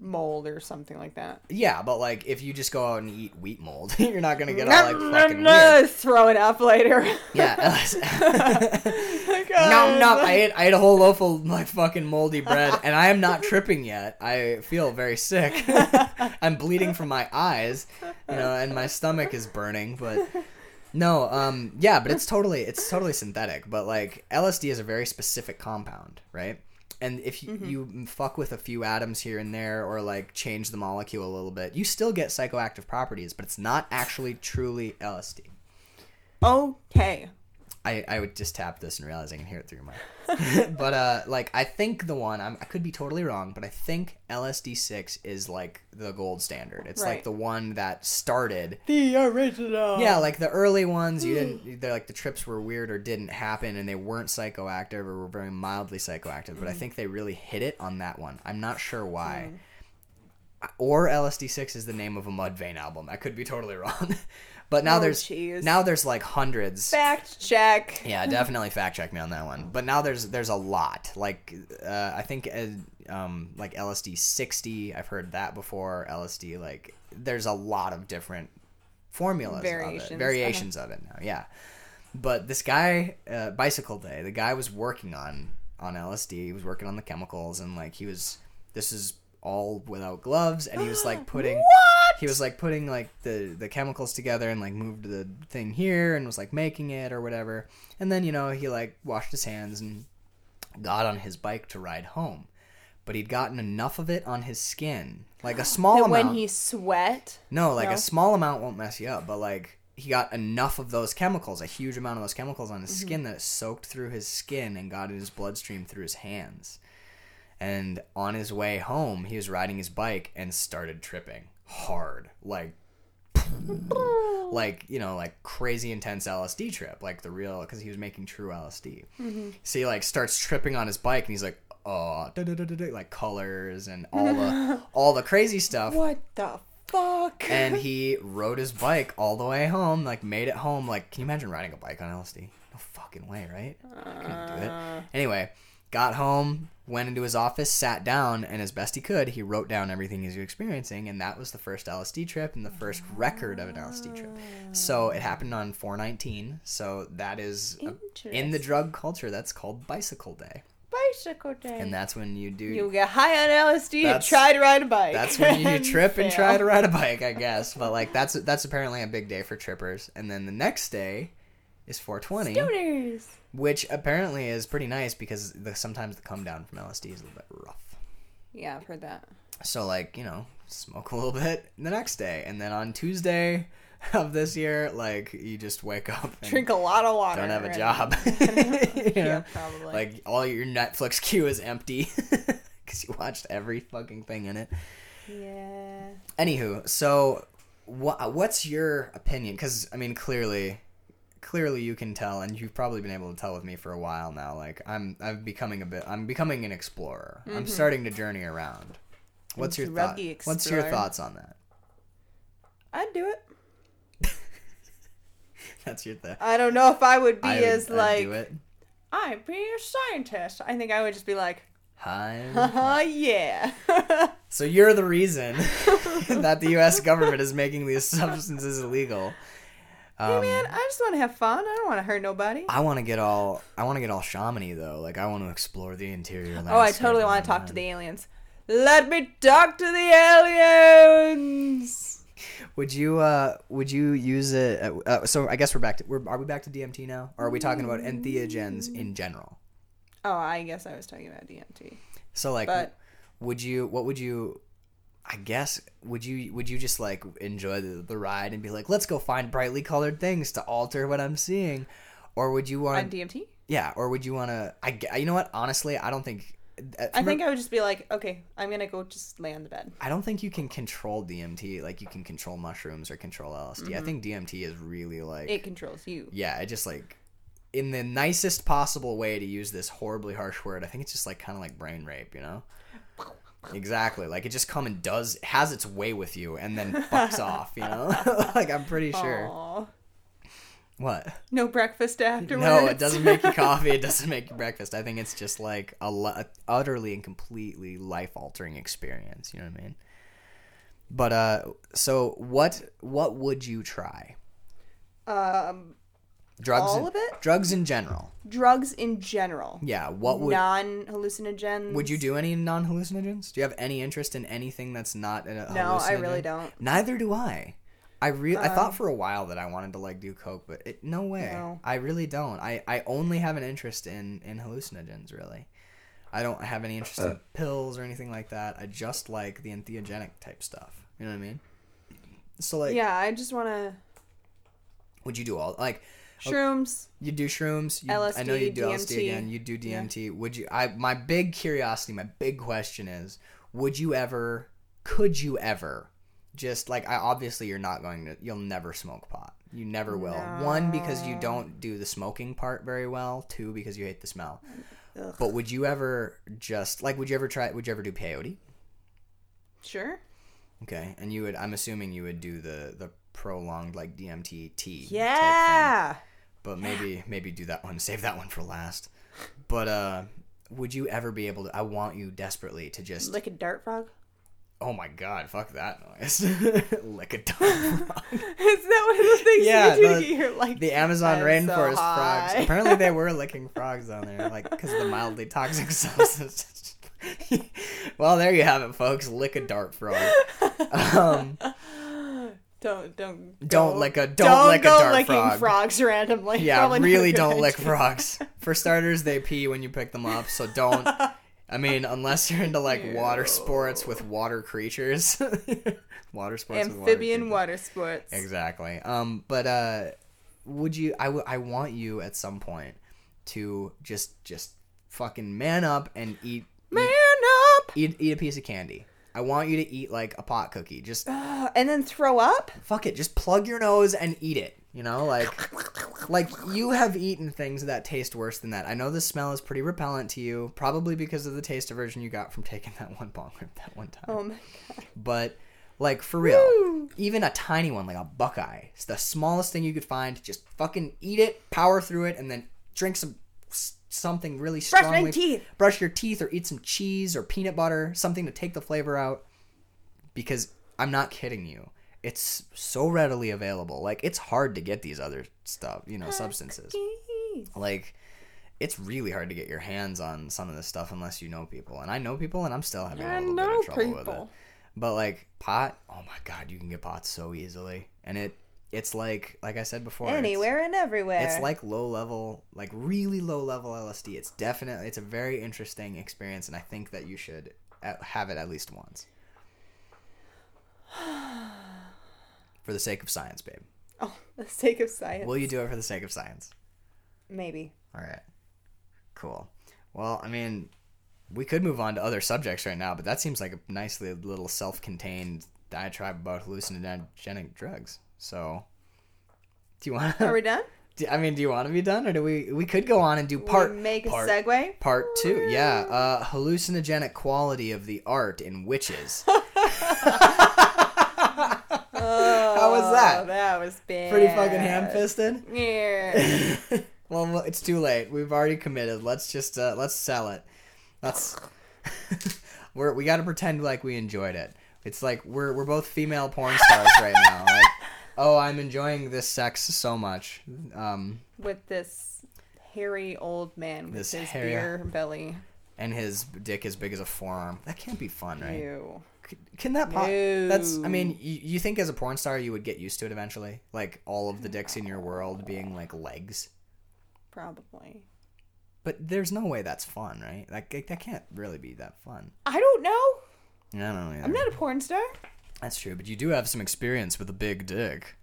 mold or something like that. Yeah, but like if you just go out and eat wheat mold, you're not gonna get all like fucking weird. throw it up later. Yeah. No, no. Uh, I ate I ate a whole loaf of like fucking moldy bread, and I am not tripping yet. I feel very sick. I'm bleeding from my eyes, you know, and my stomach is burning. But no, um, yeah, but it's totally it's totally synthetic. But like LSD is a very specific compound, right? And if you, you fuck with a few atoms here and there, or like change the molecule a little bit, you still get psychoactive properties, but it's not actually truly LSD. Okay. I, I would just tap this and realize I can hear it through your mic. but uh, like I think the one I'm, I could be totally wrong, but I think LSD six is like the gold standard. It's like the one that started. The original. Yeah, like the early ones, you hmm. didn't. They're like the trips were weird or didn't happen, and they weren't psychoactive or were very mildly psychoactive. But I hmm. think they really hit it on that one. I'm not sure why. Hmm. Or LSD six is the name of a Mudvayne album. I could be totally wrong. But now Oh, there's jeez. now there's like hundreds. Fact check. Yeah, definitely fact check me on that one. But now there's there's a lot. Like uh, I think uh, um, like LSD sixty. I've heard that before. LSD like there's a lot of different formulas, Variations, of it, variations of it now. Yeah, but this guy, uh, Bicycle Day, the guy was working on on LSD. He was working on the chemicals and like he was. This is all without gloves, and he was like putting What? he was like putting like the the chemicals together and like moved the thing here and was like making it or whatever and then you know he like washed his hands and got on his bike to ride home but he'd gotten enough of it on his skin like a small That amount when he sweat. no like No? a small amount won't mess you up but like he got enough of those chemicals a huge amount of those chemicals on his Mm-hmm. skin that it soaked through his skin and got in his bloodstream through his hands and on his way home he was riding his bike and started tripping hard like like you know like crazy intense LSD trip, like the real because he was making true LSD. Mm-hmm. So he like starts tripping on his bike and he's like, oh, da, da, da, da, da, like colors and all the all the crazy stuff. What the fuck? And he rode his bike all the way home, like made it home. Like, can you imagine riding a bike on LSD? No fucking way, right? I couldn't do it. Uh. Anyway, got home, went into his office, sat down, and as best he could, he wrote down everything he was experiencing, and that was the first LSD trip and the first record of an LSD trip. So it happened on 419. So that is a- in the drug culture. That's called Bicycle Day, bicycle day. and that's when you do. you get high on LSD and try to ride a bike. That's when you trip and try to ride a bike, I guess. But like that's that's apparently a big day for trippers. And then the next day is 420, Stoners. which apparently is pretty nice because the, sometimes the come down from LSD is a little bit rough. Yeah, I've heard that. So like you know, smoke a little bit the next day, and then on Tuesday of this year, like you just wake up and Drink a lot of water. don't have a and- job. You yeah, know? probably. Like all your Netflix queue is empty because you watched every fucking thing in it. yeah. Anywho, so what what's your opinion? Because I mean, clearly, clearly you can tell, and you've probably been able to tell with me for a while now. Like I'm, I'm becoming a bit, I'm becoming an explorer. I'm starting to journey around. What's your thought? druggy What's your thoughts on that? I'd do it. That's your thing. I don't know if I would be I would- as I'd like do it. I'd be a scientist. I think I would just be like, Hi. uh yeah. so you're the reason that the U.S. government is making these substances illegal. Hey Um, man, I just want to have fun. I don't want to hurt nobody. I want to get all I want to get all shamany though. Like I want to explore the interior. Oh, I totally want to talk to the aliens. Let me talk to the aliens. Would you uh would you use it? Uh, uh, so I guess we're back to we're are we back to DMT now, or are we talking about entheogens in general? Oh, I guess I was talking about DMT. So like, But- would you? What would you? I guess would you would you just like enjoy the, the ride and be like, let's go find brightly colored things to alter what I'm seeing, or would you On want? DMT? yeah, or would you want to? I you know what? Honestly, I don't think. uh, I think I would just be like, okay, I'm gonna go just lay on the bed. I don't think you can control DMT like you can control mushrooms or control LSD. I think DMT is really like It controls you. yeah, it just like in the nicest possible way to use this horribly harsh word. I think it's just like kind of like brain rape, you know? Exactly. Like it just come and does has its way with you and then fucks off, you know? like I'm pretty sure. Aw. What? No breakfast afterwards. No, it doesn't make you coffee. It doesn't make you breakfast. I think it's just like a, a utterly and completely life altering experience. You know what I mean? But uh, so what? What would you try? Um, Drugs. All in, of it? Drugs in general. drugs in general. Yeah. What would? non hallucinogens. Would you do any non hallucinogens? Do you have any interest in anything that's not a No, I really don't. Neither do I. I re- I thought um, for a while that I wanted to like do coke, but it, no way. No. I really don't. I, I only have an interest in in hallucinogens. Really, I don't have any interest in uh. pills or anything like that. I just like the entheogenic type stuff. You know what I mean? So like, Yeah, I just want to would you do all like shrooms. you do shrooms? You, I know LSD, you do LSD DMT. again. You do DMT. Would you? I my big curiosity, my big question is: Would you ever? Could you ever? Just like I obviously you're not going to. You'll never smoke pot. You never will. One because you don't do the smoking part very well. Two because you hate the smell. Ugh. But would you ever just like? Would you ever try? Would you ever do peyote? Sure. Okay, and you would. I'm assuming you would do the the prolonged like DMT tea. Yeah. But maybe maybe do that one save that one for last. But uh would you ever be able to i want you desperately to just Like a dart frog. oh my god fuck that noise. Lick a dart frog. Is that one of the things Yeah, you do the- to get your like the amazon so rainforest frogs. apparently they were licking frogs down there like because of the mildly toxic substance. Well there you have it folks. Lick a dart frog. Um Don't don't Don't go- lick a- don't lick a dart licking frog. frogs randomly. yeah Probably really don't lick frogs for starters they pee when you pick them up so don't I mean, unless you're into like water sports with water creatures, water sports with water Amphibian water sports. Exactly. Um, but uh, would you? I, w- I want you at some point to just just fucking man up and eat Man eat, up. eat eat a piece of candy. I want you to eat like a pot cookie. Just Uh, and then throw up? fuck it. Just plug your nose and eat it. You know, like like you have eaten things that taste worse than that. I know the smell is pretty repellent to you, probably because of the taste aversion you got from taking that one bong rip that one time. Oh my god. But like for real, Woo. even a tiny one like a buckeye, it's the smallest thing you could find. Just fucking eat it, power through it, and then drink some s- something really Brush my strongly. teeth. Brush your teeth, or eat some cheese or peanut butter, something to take the flavor out. Because I'm not kidding you, it's so readily available. Like it's hard to get these other stuff, you know, substances. Like it's really hard to get your hands on some of this stuff unless you know people. And I know people, and I'm still having I a little bit of trouble with it. But like pot, oh my god, you can get pot so easily, and it it's like like I said before, Anywhere and everywhere. It's, like low level, like really low level LSD. It's definitely it's a very interesting experience, and I think that you should have it at least once. For the sake of science, babe. oh, the sake of science. Will you do it for the sake of science? Maybe. All right. Cool. Well, I mean, we could move on to other subjects right now, but that seems like a nicely little self-contained diatribe about hallucinogenic drugs. So, do you want? Are we done? I mean, do you want to be done, or do we? We could go on and do part we make a part, segue. Part two, yeah. Uh, hallucinogenic quality of the art in wytches. How was that? Oh, that was bad. Pretty fucking ham-fisted. Yeah. well, well, it's too late. We've already committed. Let's just uh, let's sell it. Let's. we're we got to pretend like we enjoyed it. It's like we're we're both female porn stars right now. Like, oh, I'm enjoying this sex so much. Um, With this hairy old man with This his hairy- beer belly. and his dick as big as a forearm. That can't be fun, right? Ew. C- Can that pop? That's. I mean, you, you think as a porn star you would get used to it eventually, like all of the dicks in your world being like legs. Probably. But there's no way that's fun, right? Like that that can't really be that fun. I don't know. I don't know. I'm not a porn star. That's true, but you do have some experience with a big dick.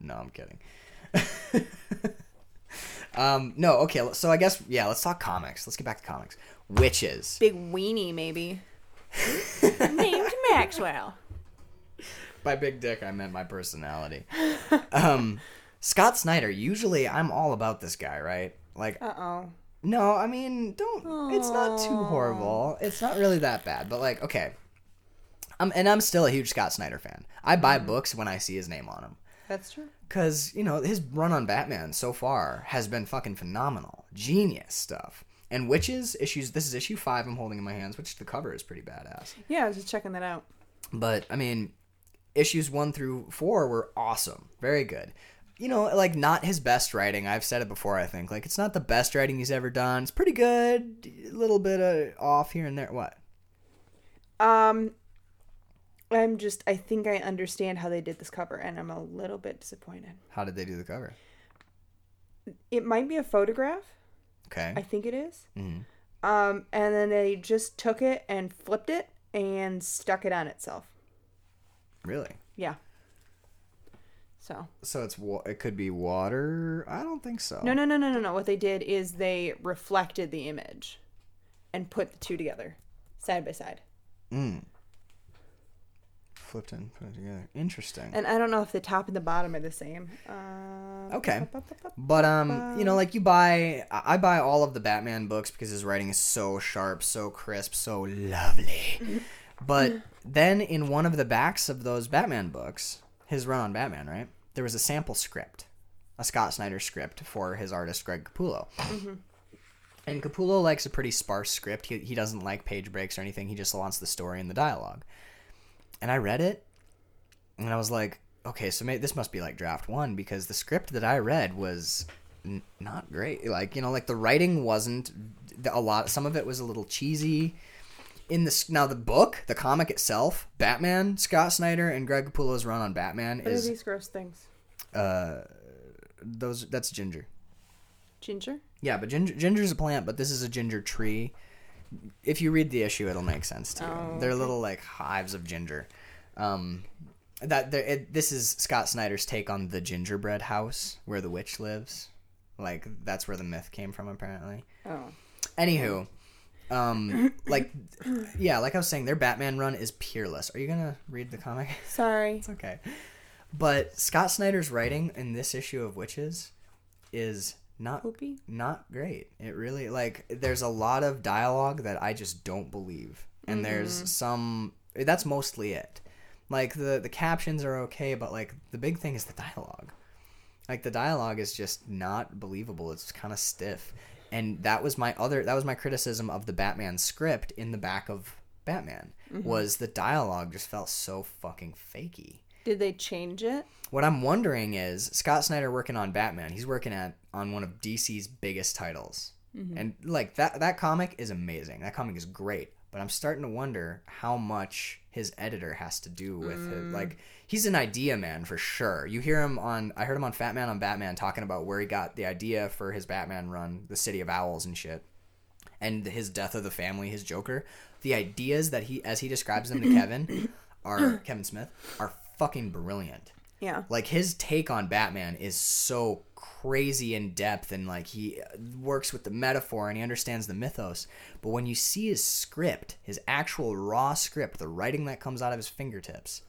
No, I'm kidding. um, no, okay. So I guess yeah. Let's talk comics. Let's get back to comics. Wytches. Big weenie, maybe. Named Maxwell. By big dick, I meant my personality. um, Scott Snyder. Usually, I'm all about this guy, right? Like, Uh oh. no, I mean, don't. It's not too horrible. It's not really that bad. But like, okay. Um, and I'm still a huge Scott Snyder fan. I buy books when I see his name on them. That's true. Cause you know his run on Batman so far has been fucking phenomenal, genius stuff. And wytches issues. This is issue five. I'm holding in my hands, which the cover is pretty badass. Yeah, I was just checking that out. But I mean, issues one through four were awesome, very good. You know, like not his best writing. I've said it before. I think like it's not the best writing he's ever done. It's pretty good, a little bit of off here and there. What? Um, I'm just. I think I understand how they did this cover, and I'm a little bit disappointed. How did they do the cover? It might be a photograph. Okay. I think it is. Mhm. Um, and then they just took it and flipped it and stuck it on itself. Really? Yeah. So So it's it could be water. I don't think so. no, no, no, no, no, no. What they did is they reflected the image, and put the two together, side by side. Mm. Flipped and put it together. Interesting. And I don't know if the top and the bottom are the same. Um, Okay. But um, you know, like you buy, I buy all of the Batman books because his writing is so sharp, so crisp, so lovely. But then in one of the backs of those Batman books, his run on Batman, right? There was a sample script, a Scott Snyder script for his artist Greg Capullo. And Capullo likes a pretty sparse script. He, he doesn't like page breaks or anything. He just wants the story and the dialogue. And I read it, and I was like, okay, so may- this must be like draft one because the script that I read was n- not great. Like you know, like the writing wasn't a lot. Some of it was a little cheesy. In this now, the book, the comic itself, Batman, Scott Snyder and Greg Capullo's run on Batman What are is these gross things? uh those that's ginger. Ginger. Yeah, but ginger ginger's a plant, but this is a ginger tree. If you read the issue, it'll make sense to you. Oh, They're little like hives of ginger. Um, that there, it, this is Scott Snyder's take on the gingerbread house where the witch lives. Like that's where the myth came from, apparently. Oh. Anywho, um, like, yeah, like I was saying, their Batman run is peerless. Are you gonna read the comic? Sorry. it's okay. But Scott Snyder's writing in this issue of Wytches is not Poopy. not great. It really like there's a lot of dialogue that I just don't believe. And there's mm-hmm. some that's mostly it. Like the the captions are okay, but like the big thing is the dialogue. Like the dialogue is just not believable. It's kind of stiff. And that was my other that was my criticism of the Batman script in the back of Batman mm-hmm. was the dialogue just felt so fucking fakey. Did they change it? What I'm wondering is Scott Snyder working on Batman. He's working at on one of DC's biggest titles, mm-hmm. and like that that comic is amazing. That comic is great. But I'm starting to wonder how much his editor has to do with it. Mm. Like he's an idea man for sure. You hear him on. I heard him on Fat Man on Batman talking about where he got the idea for his Batman run, the City of Owls and shit and his death of the family, his Joker, the ideas that he, as he describes them to Kevin, are Kevin Smith, are fucking brilliant. Yeah. Like his take on Batman is so crazy in depth, and like he uh, works with the metaphor and he understands the mythos. But when you see his script, his actual raw script, the writing that comes out of his fingertips,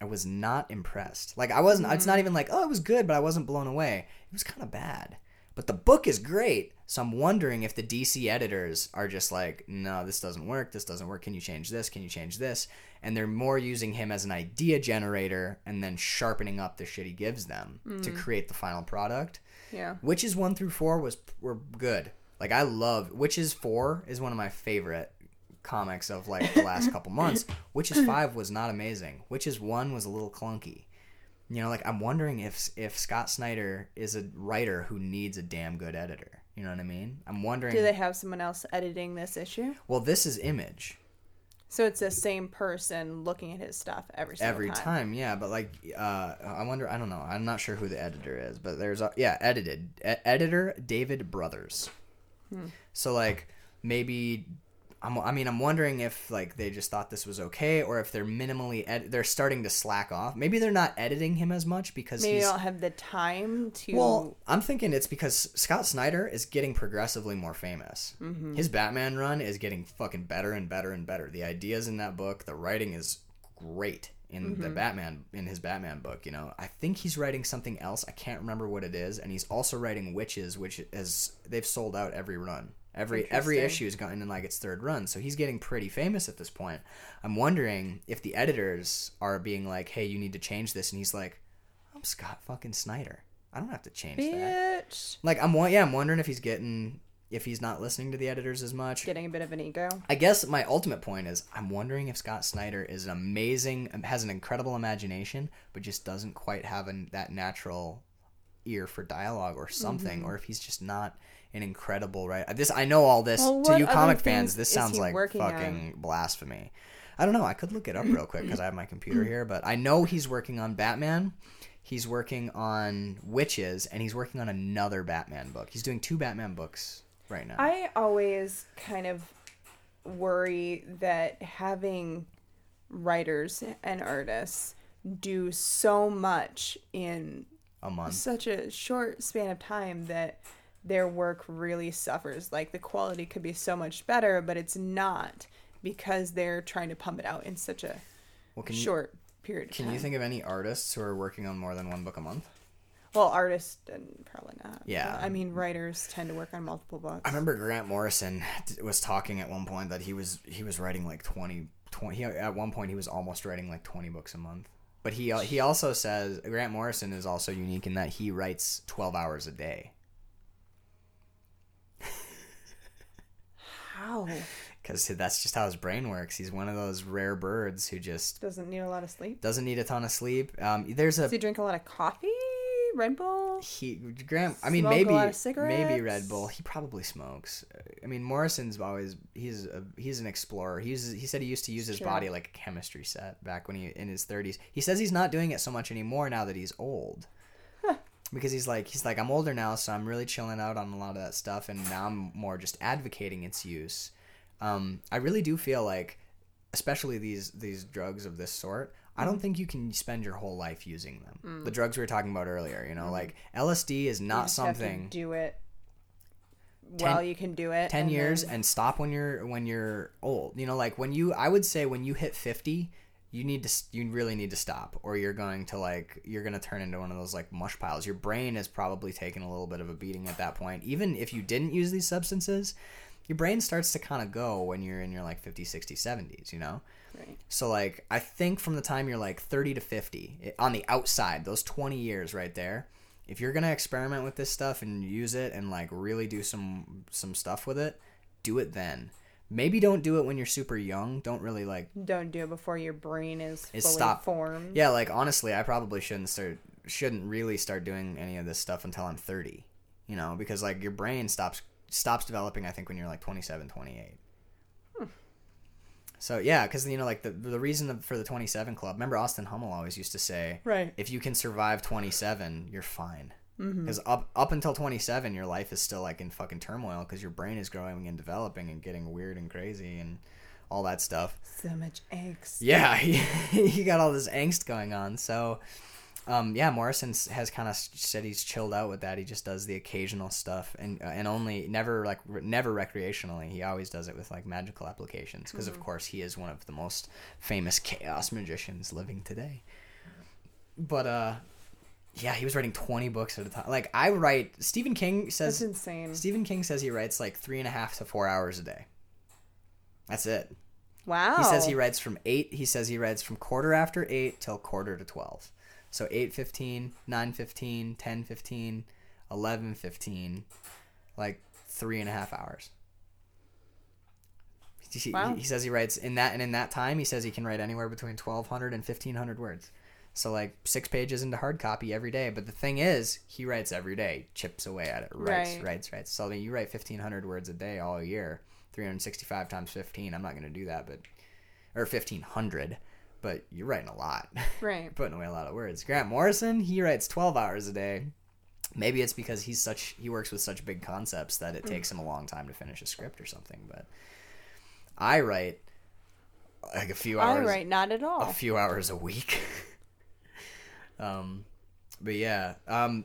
I was not impressed. Like I wasn't. It's not mm. even like oh, it was good, but I wasn't blown away. It was kind of bad. But the book is great. So I'm wondering if the DC editors are just like, no, this doesn't work. This doesn't work. Can you change this? Can you change this? And they're more using him as an idea generator and then sharpening up the shit he gives them to mm. create the final product. Yeah. Wytches one through four was were good. Like I love Wytches four is one of my favorite comics of like the last couple months. Wytches five was not amazing. Wytches one was a little clunky. You know, like I'm wondering if if Scott Snyder is a writer who needs a damn good editor. You know what I mean? I'm wondering. Do they have someone else editing this issue? well, this is Image So it's the same person looking at his stuff every single every time. time. Yeah, but like, uh, I wonder. I don't know. I'm not sure who the editor is, but there's a yeah, edited E- editor David Brothers. So like maybe. I'm, I mean, I'm wondering if like they just thought this was okay, or if they're minimally ed- they're starting to slack off. Maybe they're not editing him as much because Maybe he's they don't have the time to. Well, I'm thinking it's because Scott Snyder is getting progressively more famous. Mm-hmm. His Batman run is getting fucking better and better and better. The ideas in that book, the writing is great in the mm-hmm. Batman in his Batman book. You know, I think he's writing something else. I can't remember what it is, and he's also writing Wytches, which is they've sold out every run. Every every issue has gotten in like its third run, so he's getting pretty famous at this point. I'm wondering if the editors are being like, "Hey, you need to change this," and he's like, "I'm Scott fucking Snyder. I don't have to change that." Like I'm yeah, I'm wondering if he's getting if he's not listening to the editors as much. Getting a bit of an ego. I guess my ultimate point is I'm wondering if Scott Snyder is an amazing has an incredible imagination but just doesn't quite have an, that natural ear for dialogue or something Mm-hmm. or if he's just not an incredible right this I know all this Well, to you comic fans this sounds like working on? fucking blasphemy. I don't know. I could look it up real quick because I have my computer here, but I know he's working on Batman. He's working on Wytches, and he's working on another Batman book. He's doing two Batman books right now. I always kind of worry that having writers and artists do so much in a month. such a short span of time that their work really suffers. Like the quality could be so much better, but it's not because they're trying to pump it out in such a Well, can you, short period Can you think of any artists who are working on more than one book a month? well, artists and probably not. Yeah. I mean, writers tend to work on multiple books. I remember Grant Morrison was talking at one point that he was he was writing like 20, 20 he, at one point he was almost writing like 20 books a month. But he he also says Grant Morrison is also unique in that he writes 12 hours a day How? cuz that's just how his brain works. He's one of those rare birds who just Doesn't need a lot of sleep. doesn't need a ton of sleep. Um there's a Does he drink a lot of coffee? Red Bull? he Graham. I mean, maybe lot of maybe? Red Bull. He probably smokes. I mean, Morrison's always he's a, he's an explorer. He's he said he used to use his Sure. body like a chemistry set back when he in his thirties. He says he's not doing it so much anymore now that he's old. Because he's like he's like I'm older now, so I'm really chilling out on a lot of that stuff, and now I'm more just advocating its use. Um, I really do feel like, especially these these drugs of this sort, I Mm. don't think you can spend your whole life using them. The drugs we were talking about earlier, you know, like LSD is Mm. Not something. do it while you can do it. 10 and years then- and stop when you're when you're old you know like when you i would say when you hit 50 you need to you really need to stop or you're going to like you're going to turn into one of those like mush piles your brain is probably taking a little bit of a beating at that point even if you didn't use these substances your brain starts to kind of go when you're in your like 50 60 70s you know Right. so like I think from the time you're like 30 to 50 it- on the outside, those 20 years right there, if you're going to experiment with this stuff and use it and like really do some some stuff with it, do it then. Maybe don't do it when you're super young. Don't really like Don't do it before your brain is Is fully stop. formed. Yeah, like honestly, I probably shouldn't start shouldn't really start doing any of this stuff until I'm 30. You know, because like your brain stops stops developing I think when you're like 27, 28. So yeah, because you know, like the the reason for the 27 club. Remember, Austin Hummel always used to say, Right. if you can survive 27, you're fine. Because up up until 27, your life is still like in fucking turmoil because your brain is growing and developing and getting weird and crazy and all that stuff. So much angst. Yeah, he, got all this angst going on. So, um, yeah, Morrison has kind of said he's chilled out with that. He just does the occasional stuff, and uh, and only never like re- never recreationally. He always does it with like magical applications because of course he is one of the most famous chaos magicians living today. But uh, yeah, he was writing twenty books at a time. Like I write. Stephen King says That's insane. Stephen King says he writes like three and a half to four hours a day. That's it. Wow. He says he writes from eight. He says he writes from quarter after eight till quarter to twelve. So 8.15, 9.15, 10.15, 11.15, like three and a half hours. He, he- Wow. he says he writes in that and in that time he says he can write anywhere between 1200 and 1500 words. So like six pages into hard copy every day. But the thing is, he writes every day, chips away at it, writes, Right. writes, writes. So I mean, you write 1500 words a day all year, 365 times 15. I'm not going to do that, but or 1500 but you're writing a lot Right. putting away a lot of words grant morrison he writes 12 hours a day maybe it's because he's such he works with such big concepts that it mm. takes him a long time to finish a script or something but i write like a few I hours write not at all. a few hours a week um but yeah um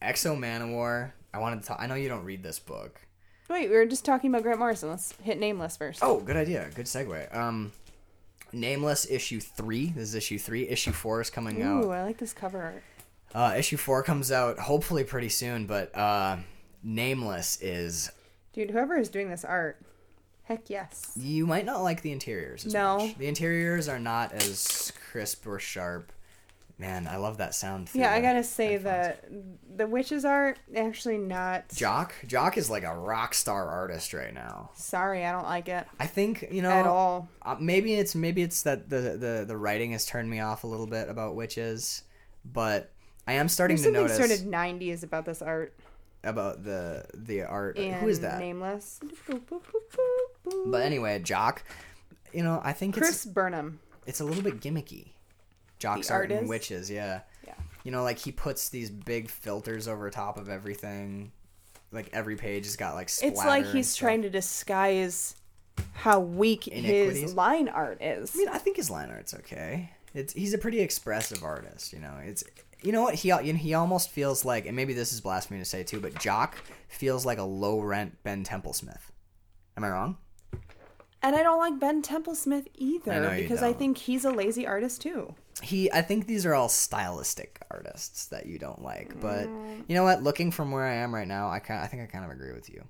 X-O Manowar i wanted to talk i know you don't read this book Wait, we were just talking about Grant Morrison. Let's hit nameless first. Oh, good idea. Good segue. Um, Nameless issue three. This is issue three. Issue four is coming Ooh, out. Ooh, I like this cover art. Uh, issue four comes out hopefully pretty soon. But uh, Nameless is. Dude, whoever is doing this art, heck yes. You might not like the interiors. As No. much. The interiors are not as crisp or sharp. Man, I love that sound. Yeah, I gotta say headphones. that the wytches are actually not. Jock. Jock is like a rock star artist right now. Sorry, I don't like it I think you know at all. Uh, maybe it's maybe it's that the, the the writing has turned me off a little bit about wytches, but I am starting There's to notice sort of '90s about this art. about the the art. And Who is that? Nameless. But anyway, Jock. You know, I think Chris Burnham. it's a little bit gimmicky. Jock's art and wytches, yeah. Yeah. You know, like he puts these big filters over top of everything. Like every page has got like It's like he's trying to disguise how weak his line art is. I mean, I think his line art's okay. It's he's a pretty expressive artist, you know. It's you know what he he almost feels like, and maybe this is blasphemy to say too, but Jock feels like a low rent Ben Templesmith. Am I wrong? And I don't like Ben Templesmith either I because I think he's a lazy artist too. He, I think these are all stylistic artists that you don't like, but Mm. you know what? Looking from where I am right now, I kind, I think I kind of agree with you.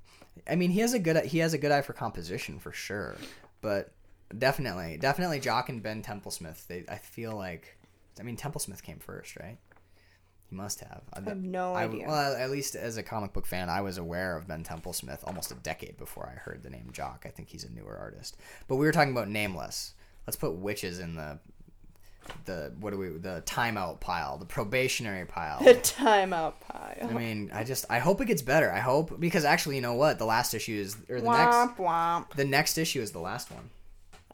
I mean, he has a good, he has a good eye for composition for sure, but definitely, definitely Jock and Ben Templesmith. They, I feel like, I mean, Templesmith came first, right? He must have. I have no idea. well, at least as a comic book fan, I was aware of Ben Templesmith almost a decade before I heard the name Jock. I think he's a newer artist. But we were talking about Nameless. Let's put wytches in the the what do we the timeout pile, the probationary pile. The timeout pile. I mean, I just I hope it gets better. I hope because actually, you know what? The last issue is or the womp next womp. the next issue is the last one.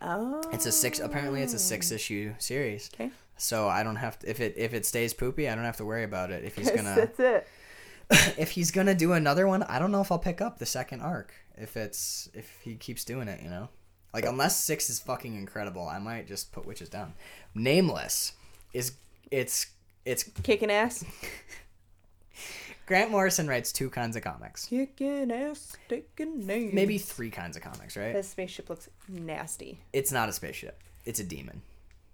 Oh. It's a six. Apparently, it's a six issue series. Okay. So I don't have to if it if it stays poopy, I don't have to worry about it. If he's gonna That's it. if he's gonna do another one, I don't know if I'll pick up the second arc. If it's if he keeps doing it, you know, like unless six is fucking incredible, I might just put wytches down. Nameless is it's it's Kicking ass. Grant Morrison writes two kinds of comics. Kicking ass, taking names. Maybe three kinds of comics, right? The spaceship looks nasty. It's not a spaceship. It's a demon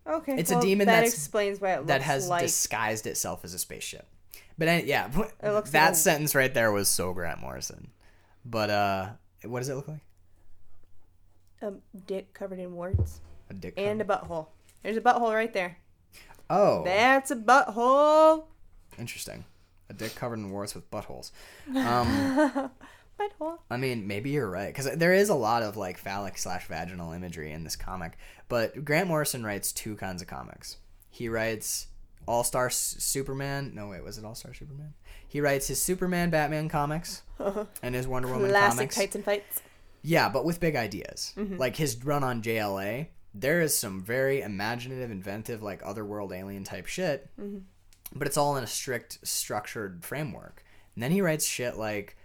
Okay. It's a demon that explains why it looks that has like disguised itself as a spaceship. But yeah, It looks that like a- sentence right there was so Grant Morrison. But uh, what does it look like? A dick covered in warts A dick. and a butthole. There's a butthole right there. oh, That's a butthole. interesting. A dick covered in warts with buttholes. Um, Butthole. I mean, maybe you're right because there is a lot of like phallic slash vaginal imagery in this comic. But Grant Morrison writes two kinds of comics. He writes All Star Superman. No, wait, was it All Star Superman? He writes his Superman, Batman comics, and his Wonder Woman Classic comics. tights and fights. Yeah, but with big ideas. Like his run on JLA, there is some very imaginative, inventive, like otherworld alien type shit. But it's all in a strict, structured framework. And then he writes shit like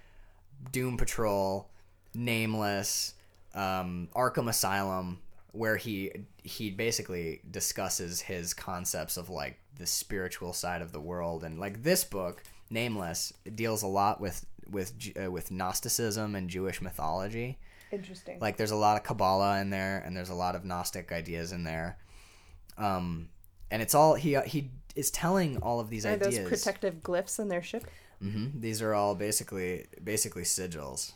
Doom Patrol, Nameless, um, Arkham Asylum, where he he basically discusses his concepts of like the spiritual side of the world, and like this book, Nameless, deals a lot with with uh, with Gnosticism and Jewish mythology. Interesting. Like there's a lot of Kabbalah in there, and there's a lot of Gnostic ideas in there. Um, and it's all he he is telling all of these Are ideas. those protective glyphs on their ship? hmm These are all basically basically sigils.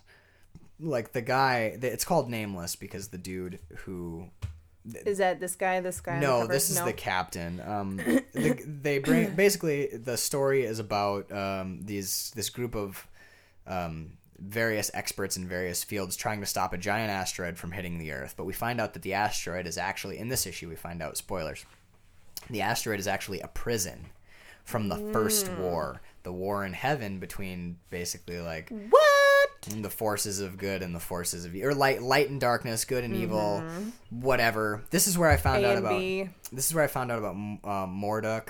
Like the guy, it's called Nameless because the dude who Is that this guy? This guy? no, this is No? the captain. Um, the, they bring basically the story is about um, these this group of um, various experts in various fields trying to stop a giant asteroid from hitting the Earth. But we find out that the asteroid is actually in this issue. We find out spoilers. The asteroid is actually a prison from the first Mm. war, the war in heaven between basically like What? the forces of good and the forces of e- or light light and darkness good and evil whatever this is where i found Mm-hmm. A out about B. this is where i found out about uh, morduk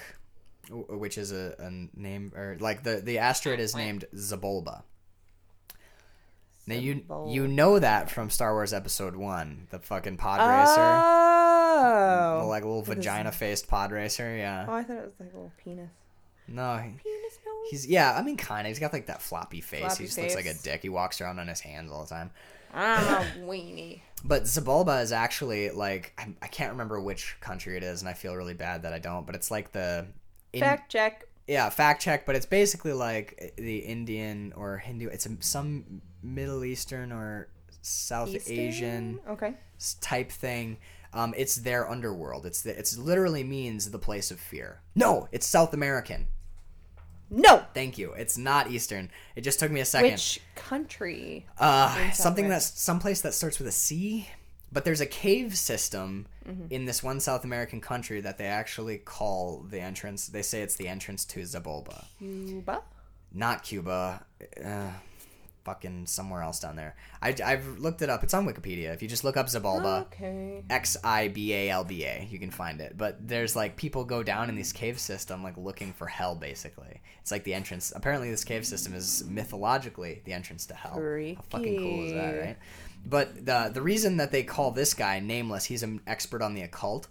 which is a, a name or like the the asteroid is named Xibalba now you you know that from Star Wars Episode One, the fucking pod racer, Oh. the like little vagina faced pod racer. Yeah, Oh, I thought it was like a little penis. no, he- Penis nose. he's yeah. I mean, kind of. He's got like that floppy face. Floppy he just looks like a dick. He walks around on his hands all the time. I'm a weenie. But Xibalba is actually like I, I can't remember which country it is, and I feel really bad that I don't. But it's like the in- Fact check. yeah fact check. But it's basically like the Indian or Hindu. It's a, some Middle Eastern or South Eastern? Asian Okay. type thing. Um, it's their underworld. It's the, it's literally means the place of fear. No, it's South American. No. Thank you. It's not Eastern. It just took me a second. Which country? Uh, something that's someplace that starts with a C. But there's a cave system Mm-hmm. in this one South American country that they actually call the entrance. They say it's the entrance to Xibalba, Cuba. not Cuba. Uh, fucking somewhere else down there. I, I've looked it up. It's on Wikipedia. If you just look up Xibalba, Okay. X I B A L B A. You can find it. But there's like people go down in this cave system like looking for hell basically. It's like the entrance. Apparently this cave system is mythologically the entrance to hell. How fucking cool is that, right? But the the reason that they call this guy nameless, he's an expert on the occult,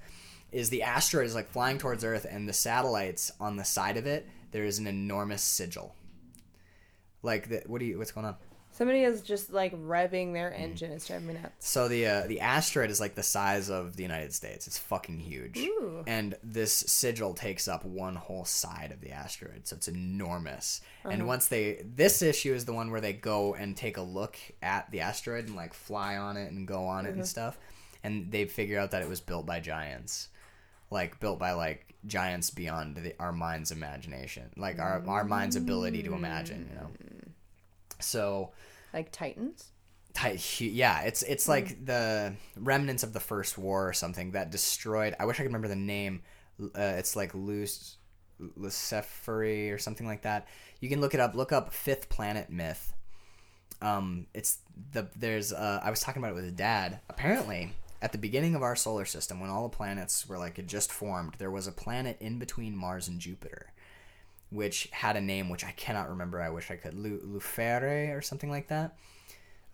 is the asteroid is like flying towards Earth and the satellites on the side of it, there is an enormous sigil. Like the, what do you what's going on? Somebody is just like revving their Mm. engine. It's driving me nuts. So the uh, the asteroid is like the size of the United States. It's fucking huge. Ooh. And this sigil takes up one whole side of the asteroid, so it's enormous. And once they this issue is the one where they go and take a look at the asteroid and like fly on it and go on it and stuff. And they figure out that it was built by giants. Like built by like giants beyond the, our mind's imagination. Like our our mind's ability to imagine, you know. So Like Titans. Ti- yeah it's it's like the remnants of the first war or something that destroyed i wish i could remember the name uh, it's like Luc- lucifery or something like that you can look it up look up fifth planet myth um it's the there's uh i was talking about it with dad apparently at the beginning of our solar system when all the planets were like it just formed there was a planet in between mars and jupiter which had a name which i cannot remember i wish i could Lu- lufere or something like that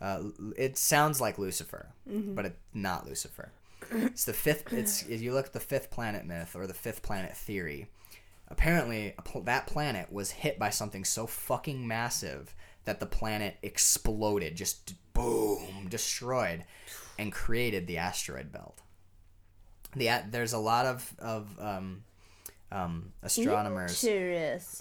uh, it sounds like Lucifer, but it's not Lucifer. It's the fifth. It's if you look at the fifth planet myth or the fifth planet theory. apparently a pl- that planet was hit by something so fucking massive that the planet exploded, just boom, destroyed, and created the asteroid belt. The there's a lot of of um, um, astronomers.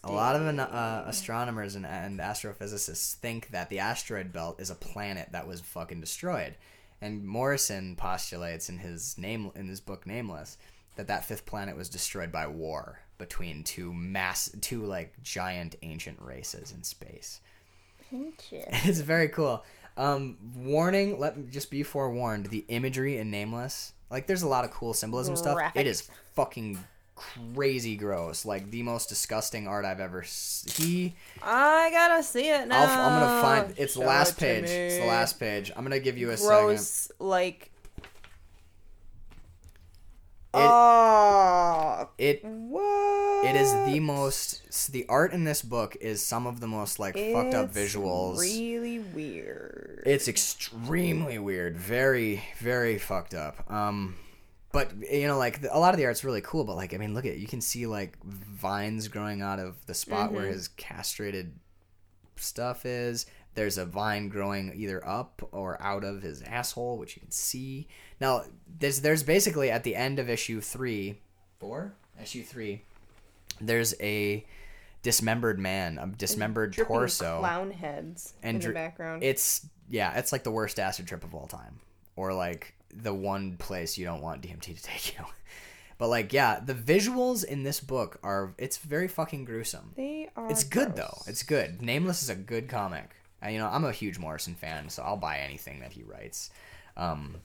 A lot of uh, astronomers and, and astrophysicists think that the asteroid belt is a planet that was fucking destroyed, and Morrison postulates in his name in his book Nameless that that fifth planet was destroyed by war between two mass two like giant ancient races in space. It's very cool. Um, warning, let me just be forewarned. The imagery in Nameless, like, there's a lot of cool symbolism stuff. Graphic. It is fucking crazy gross. Like the most disgusting art I've ever. s- He, I gotta see it now. I'll, I'm gonna find. It's the Show last it to page. It's the me. last page. I'm gonna give you a second. Gross, like. It- oh, It what? it is the most. The art in this book is some of the most like fucked up visuals. Really weird. It's extremely weird, very, very fucked up. Um, but you know, like the, a lot of the art's really cool. But like, I mean, look at you can see like vines growing out of the spot where his castrated stuff is. There's a vine growing either up or out of his asshole, which you can see. Now, there's there's basically at the end of issue three, four, issue three. There's a dismembered man, a dismembered torso Clown heads and in the background. It's yeah, it's like the worst acid trip of all time, or like the one place you don't want DMT to take you. But like, yeah, the visuals in this book are it's very fucking gruesome. they are. It's good gross. though. It's good. Nameless is a good comic. And, you know, I'm a huge Morrison fan, so I'll buy anything that he writes. Um,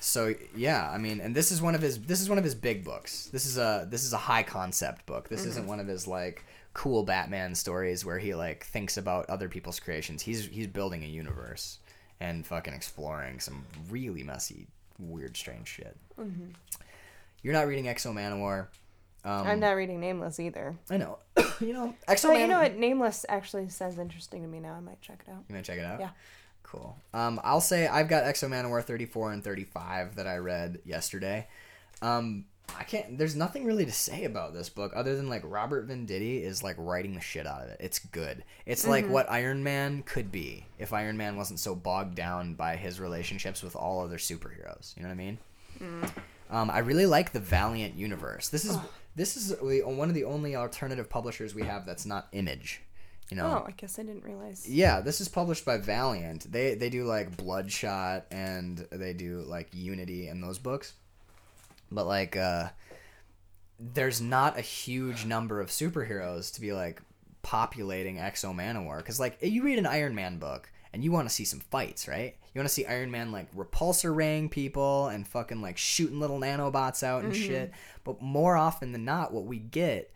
so yeah, I mean, and this is one of his this is one of his big books. This is a this is a high concept book. This isn't one of his like cool Batman stories where he like thinks about other people's creations. He's he's building a universe and fucking exploring some really messy, weird, strange shit. You're not reading X-O Manowar. Um, I'm not reading Nameless either. I know. you know, Exo But Man. you know what? Nameless actually sounds interesting to me now. I might check it out. You to check it out? Yeah. Cool. Um, I'll say I've got X-O Manowar 34 and 35 that I read yesterday. Um, I can't. There's nothing really to say about this book other than like Robert Venditti is like writing the shit out of it. It's good. It's like what Iron Man could be if Iron Man wasn't so bogged down by his relationships with all other superheroes. You know what I mean? Um, I really like the Valiant universe. This is this is the, one of the only alternative publishers we have that's not Image. You know, Oh, I guess I didn't realize. yeah, this is published by Valiant. They they do like Bloodshot and they do like Unity and those books. But like uh there's not a huge number of superheroes to be like populating X-O Manowar cuz like you read an Iron Man book and you want to see some fights, right? You want to see Iron Man like repulsor raying people and fucking like shooting little nanobots out and mm-hmm. shit. But more often than not what we get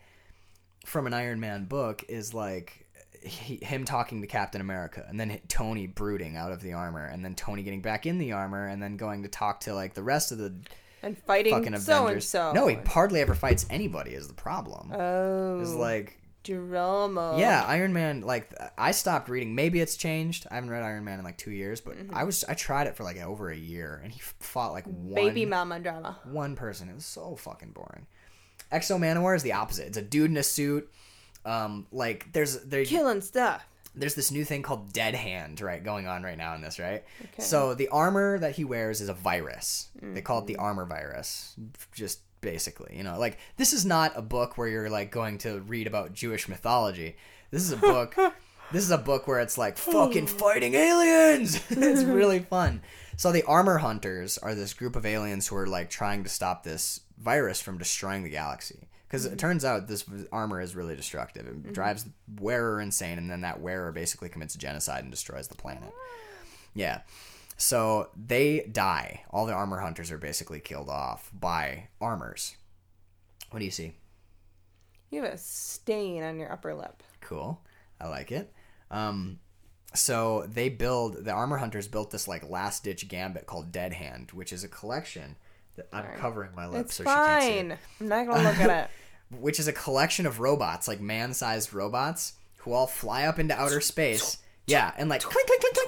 from an Iron Man book is like he, him talking to Captain America, and then Tony brooding out of the armor, and then Tony getting back in the armor, and then going to talk to like the rest of the And fighting fucking so and Avengers. so. No, he hardly ever fights anybody. Is the problem? Oh. Is like drama. yeah, Iron Man. Like I stopped reading. Maybe it's changed. I haven't read Iron Man in like two years, but Mm-hmm. I was I tried it for like over a year, and he fought like one Baby mama drama. one person. It was so fucking boring. X-O Manowar is the opposite. It's a dude in a suit. Um, like there's there Killing stuff. there's this new thing called Dead Hand, right, going on right now in this, right? Okay. So the armor that he wears is a virus. They call Mm-hmm. it the armor virus, just basically. You know, like this is not a book where you're like going to read about Jewish mythology. This is a book. this is a book where it's like fucking fighting aliens. it's really fun. So the armor hunters are this group of aliens who are like trying to stop this virus from destroying the galaxy. Because it mm-hmm. turns out this armor is really destructive. It mm-hmm. drives the wearer insane, and then that wearer basically commits genocide and destroys the planet. Ah. Yeah. So they die. All the armor hunters are basically killed off by armors. What do you see? You have a stain on your upper lip. Cool. I like it. Um, so they build the armor hunters built this like last ditch gambit called Dead Hand, which is a collection that I'm covering my lips It's so she can't see it. fine. I'm not gonna look at it. which is a collection of robots, like man-sized robots, who all fly up into outer space. Yeah, and like clink, clink, clink,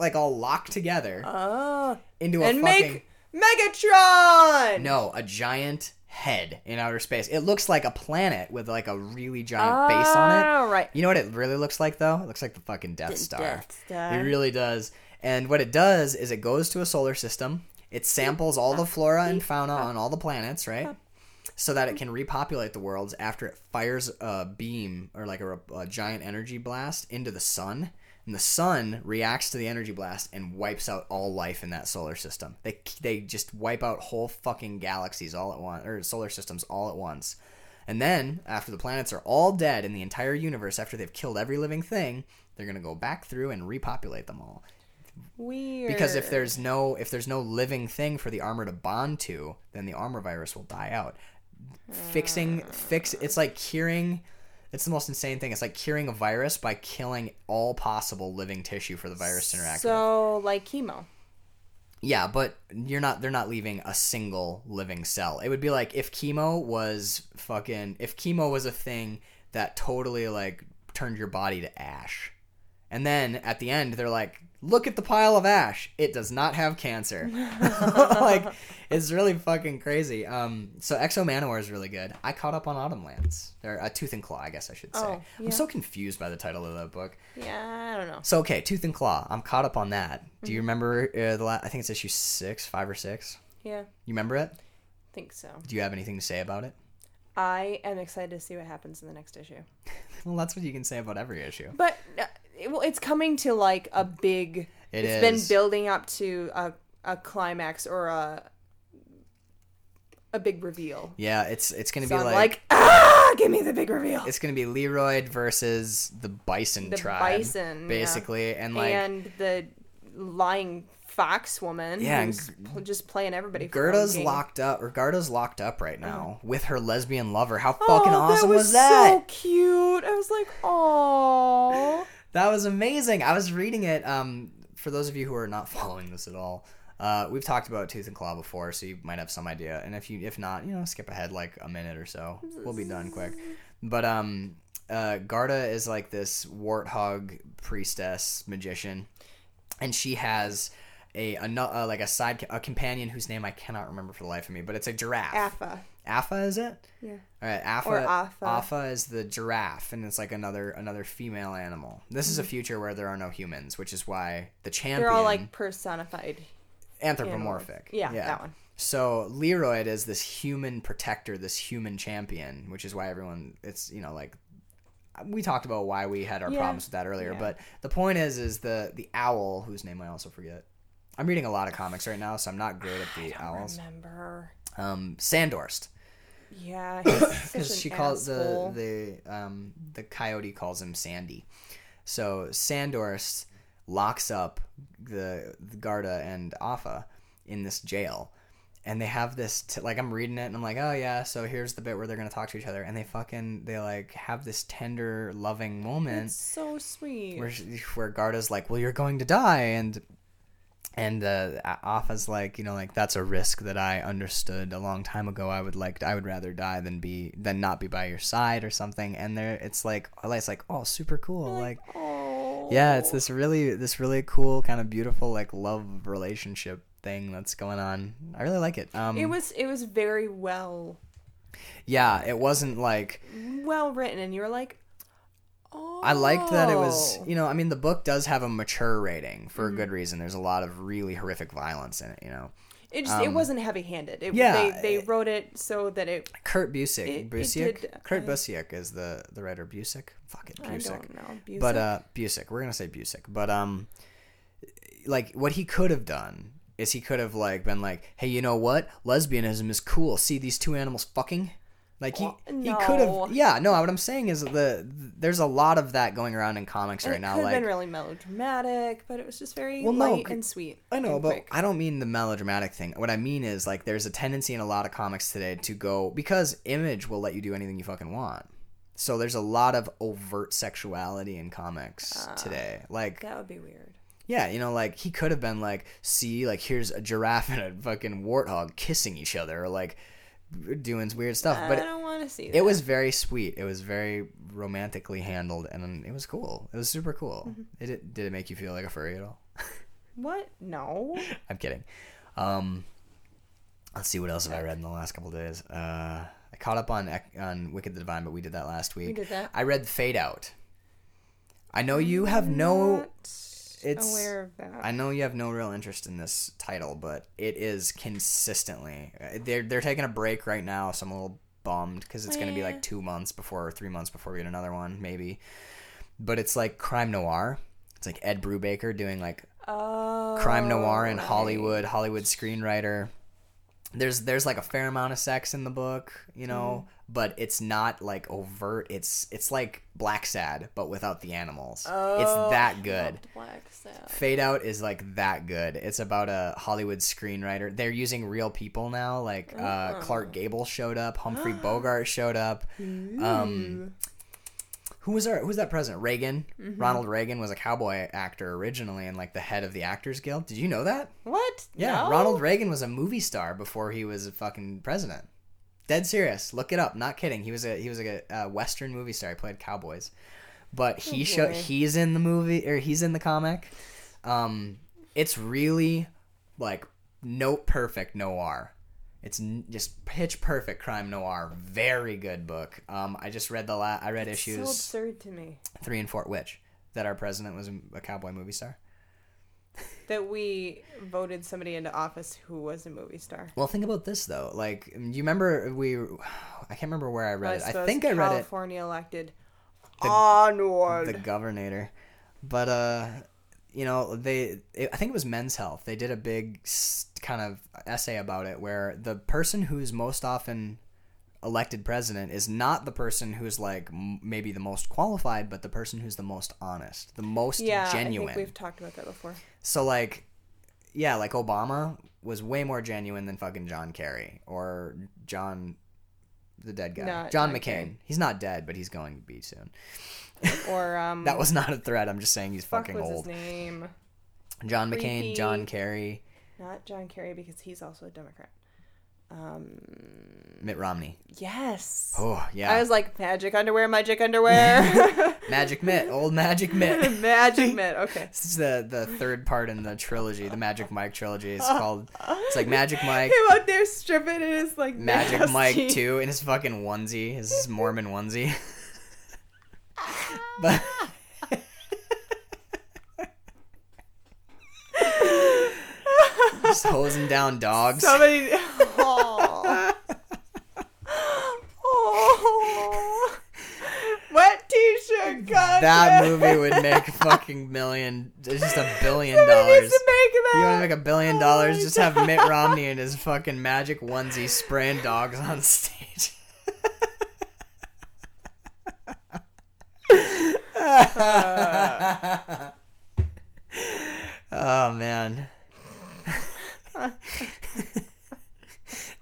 like all locked together Oh. into a And fucking make Megatron. no, a giant head in outer space. It looks like a planet with like a really giant base on it. Oh, right. You know what it really looks like though? It looks like the fucking Death Star. Death Star. It really does. And what it does is it goes to a solar system. It samples all the flora and fauna on all the planets, right? So that it can repopulate the worlds after it fires a beam or like a, a giant energy blast into the sun. And the sun reacts to the energy blast and wipes out all life in that solar system. They they just wipe out whole fucking galaxies all at once or solar systems all at once. And then, after the planets are all dead in the entire universe, after they've killed every living thing, they're gonna go back through and repopulate them all. Weird. Because if there's no if there's no living thing for the armor to bond to, then the armor virus will die out. Fixing fix it's like curing it's the most insane thing. It's like curing a virus by killing all possible living tissue for the virus to interact with. so like chemo. Yeah, but you're not they're not leaving a single living cell. It would be like if chemo was fucking if chemo was a thing that totally like turned your body to ash. And then at the end they're like, "Look at the pile of ash. It does not have cancer." like it's really fucking crazy. Um so X-O Manowar is really good. I caught up on Autumnlands. Or a Tooth and Claw, I guess I should say. Oh, yeah. I'm so confused by the title of that book. Yeah, I don't know. So okay, Tooth and Claw. I'm caught up on that. Do Mm-hmm. you remember uh, the last? I think it's issue six, five or six? Yeah, You remember it? think so. Do you have anything to say about it? I am excited to see what happens in the next issue. Well, that's what you can say about every issue. But uh, it, well, it's coming to like a big. It has been building up to a a climax or a a big reveal. Yeah, it's it's gonna So be like, like, ah, give me the big reveal. it's gonna be Leroy versus the Bison The tribe, Bison, yeah. basically, and like and the lying fox woman Yeah, and who's pl- just playing everybody. for her own Gerda's locked up, or Garda's locked up right now with her lesbian lover. How Oh, fucking awesome that was, was, that? So cute. I was like, oh. That was amazing. I was reading it. Um, for those of you who are not following this at all, uh, we've talked about Tooth and Claw before, so you might have some idea. And if you, if not, you know, skip ahead like a minute or so. We'll be done quick. But um, uh, Garda is like this warthog priestess magician, and she has a, a uh, like a side a companion whose name I cannot remember for the life of me, but it's a giraffe. Affa. Afa is it? Yeah. All right, Afa. Afa is the giraffe, and it's like another another female animal. This is a mm-hmm. future where there are no humans, which is why the champion They're all like personified. anthropomorphic. animals. Yeah, that one. So Leroy is this human protector, this human champion, which is why everyone it's you know like we talked about why we had our Yeah. problems with that earlier. Yeah. But the point is, is the the owl whose name I also forget. I'm reading a lot of comics right now, so I'm not great at the owls. Remember? Um, Sandorst. Yeah, because she calls asshole. the the um the coyote calls him Sandy. So Sandorst locks up the, the Garda and Afa in this jail. And they have this t- like I'm reading it and I'm like, "Oh yeah, so here's the bit where they're going to talk to each other." And they fucking they like have this tender loving moment It's so sweet. where she, where Garda's like, "Well, you're going to die," and and uh, Afa's like, you know, like that's a risk that I understood a long time ago. I would like, I would rather die than be than not be by your side or something. And there, it's like, it's like, oh, super cool, like. oh. Yeah, it's this really this really cool kind of beautiful like love relationship thing that's going on. I really like it. Um It was it was very well yeah, it wasn't like well written, and you were like, oh. I liked that it was, you know, I mean, the book does have a mature rating for a good reason. There's a lot of really horrific violence in it, you know. It just it wasn't heavy handed. It, um, yeah, they, they wrote it so that it. Kurt Busiek, It- it Busiek, did, Kurt I- Busiek is the the writer. Busiek, fuck it, I don't know. Busiek? But uh, Busiek, we're gonna say Busiek. But um, like what he could have done is he could have like been like, hey, you know what? Lesbianism is cool. See these two animals fucking. Like he, Well, he could have yeah no what I'm saying is the there's a lot of that going around in comics and right it now like been really melodramatic, but it was just very Well, no, light c- and sweet. I know, but quick. I don't mean the melodramatic thing. What I mean is like there's a tendency in a lot of comics today to go because Image will let you do anything you fucking want. So there's a lot of overt sexuality in comics Ah. today. Like that would be weird. yeah, you know, like he could have been like, see, like here's a giraffe and a fucking warthog kissing each other, or like doing weird stuff. I But don't want to see that. it was very sweet. It was very romantically handled, and it was cool. It was super cool. Mm-hmm. It, it did it make you feel like a furry at all? what? No. I'm kidding. Um, let's see what else have I read in the last couple days. Uh, I caught up on on Wicked the Divine, but we did that last week. did that. I read Fade Out. I know you have no. It's. aware of that. I know you have no real interest in this title, but it is consistently. They're they're taking a break right now, so I'm a little bummed because it's going to be like two months before or three months before we get another one, maybe. But it's like crime noir. It's like Ed Brubaker doing like oh, crime noir in right. Hollywood, Hollywood screenwriter. There's there's like a fair amount of sex in the book, you know, Mm-hmm. But it's not like overt. It's it's like Blacksad, but without the animals. Oh, it's that good. Black Sabbath. Fade Out is like that good. It's about a Hollywood screenwriter. They're using real people now. Like uh, Oh. Clark Gable showed up, Humphrey Bogart showed up. Um, who was our who was that president? Reagan. Mm-hmm. Ronald Reagan was a cowboy actor originally and like the head of the Actors Guild. Did you know that? What? Yeah, No? Ronald Reagan was a movie star before he was a fucking president. Dead serious. Look it up. Not kidding. He was a he was a, uh western movie star. He played cowboys. But he Oh, show he's in the movie or he's in the comic. Um it's really like note perfect noir. It's n- just pitch perfect crime noir. Very good book. Um I just read the la- I read So issues absurd to me 3 and 4 which that our president was a, a cowboy movie star. That we voted somebody into office who was a movie star. Well, think about this though. Like, you remember we? I can't remember where I read it. I think I read it. California elected onward. The governor, but uh, you know, they. It, I think it was Men's Health. They did a big kind of essay about it, where the person who's most often elected president is not the person who's like m- maybe the most qualified, but the person who's the most honest, the most yeah, I genuine. think we've talked about that before. So like, yeah, like Obama was way more genuine than fucking John Kerry or John, the dead guy, Not John John McCain. Kerry. He's not dead, but he's going to be soon. Or um, That was not a threat. I'm just saying he's fuck fucking was old. his name? John McCain, John Kerry, Not John Kerry because he's also a Democrat. Um, Mitt Romney. yes. Oh yeah, I was like magic underwear, magic underwear, Magic Mitt, old Magic Mitt. magic mitt. Okay. This is the the third part in the trilogy, the Magic Mike trilogy. It's called. It's like Magic Mike, Him out there stripping in his like Magic nasty- Mike too, in his fucking onesie, his Mormon onesie. but just hosing down dogs. Somebody. Oh. oh. Wet t-shirt. God. That movie would make a fucking million, just a billion Somebody dollars. needs to make that. You want to make a billion Oh dollars? Just have Mitt Romney in his fucking magic onesie spraying dogs on stage. oh man.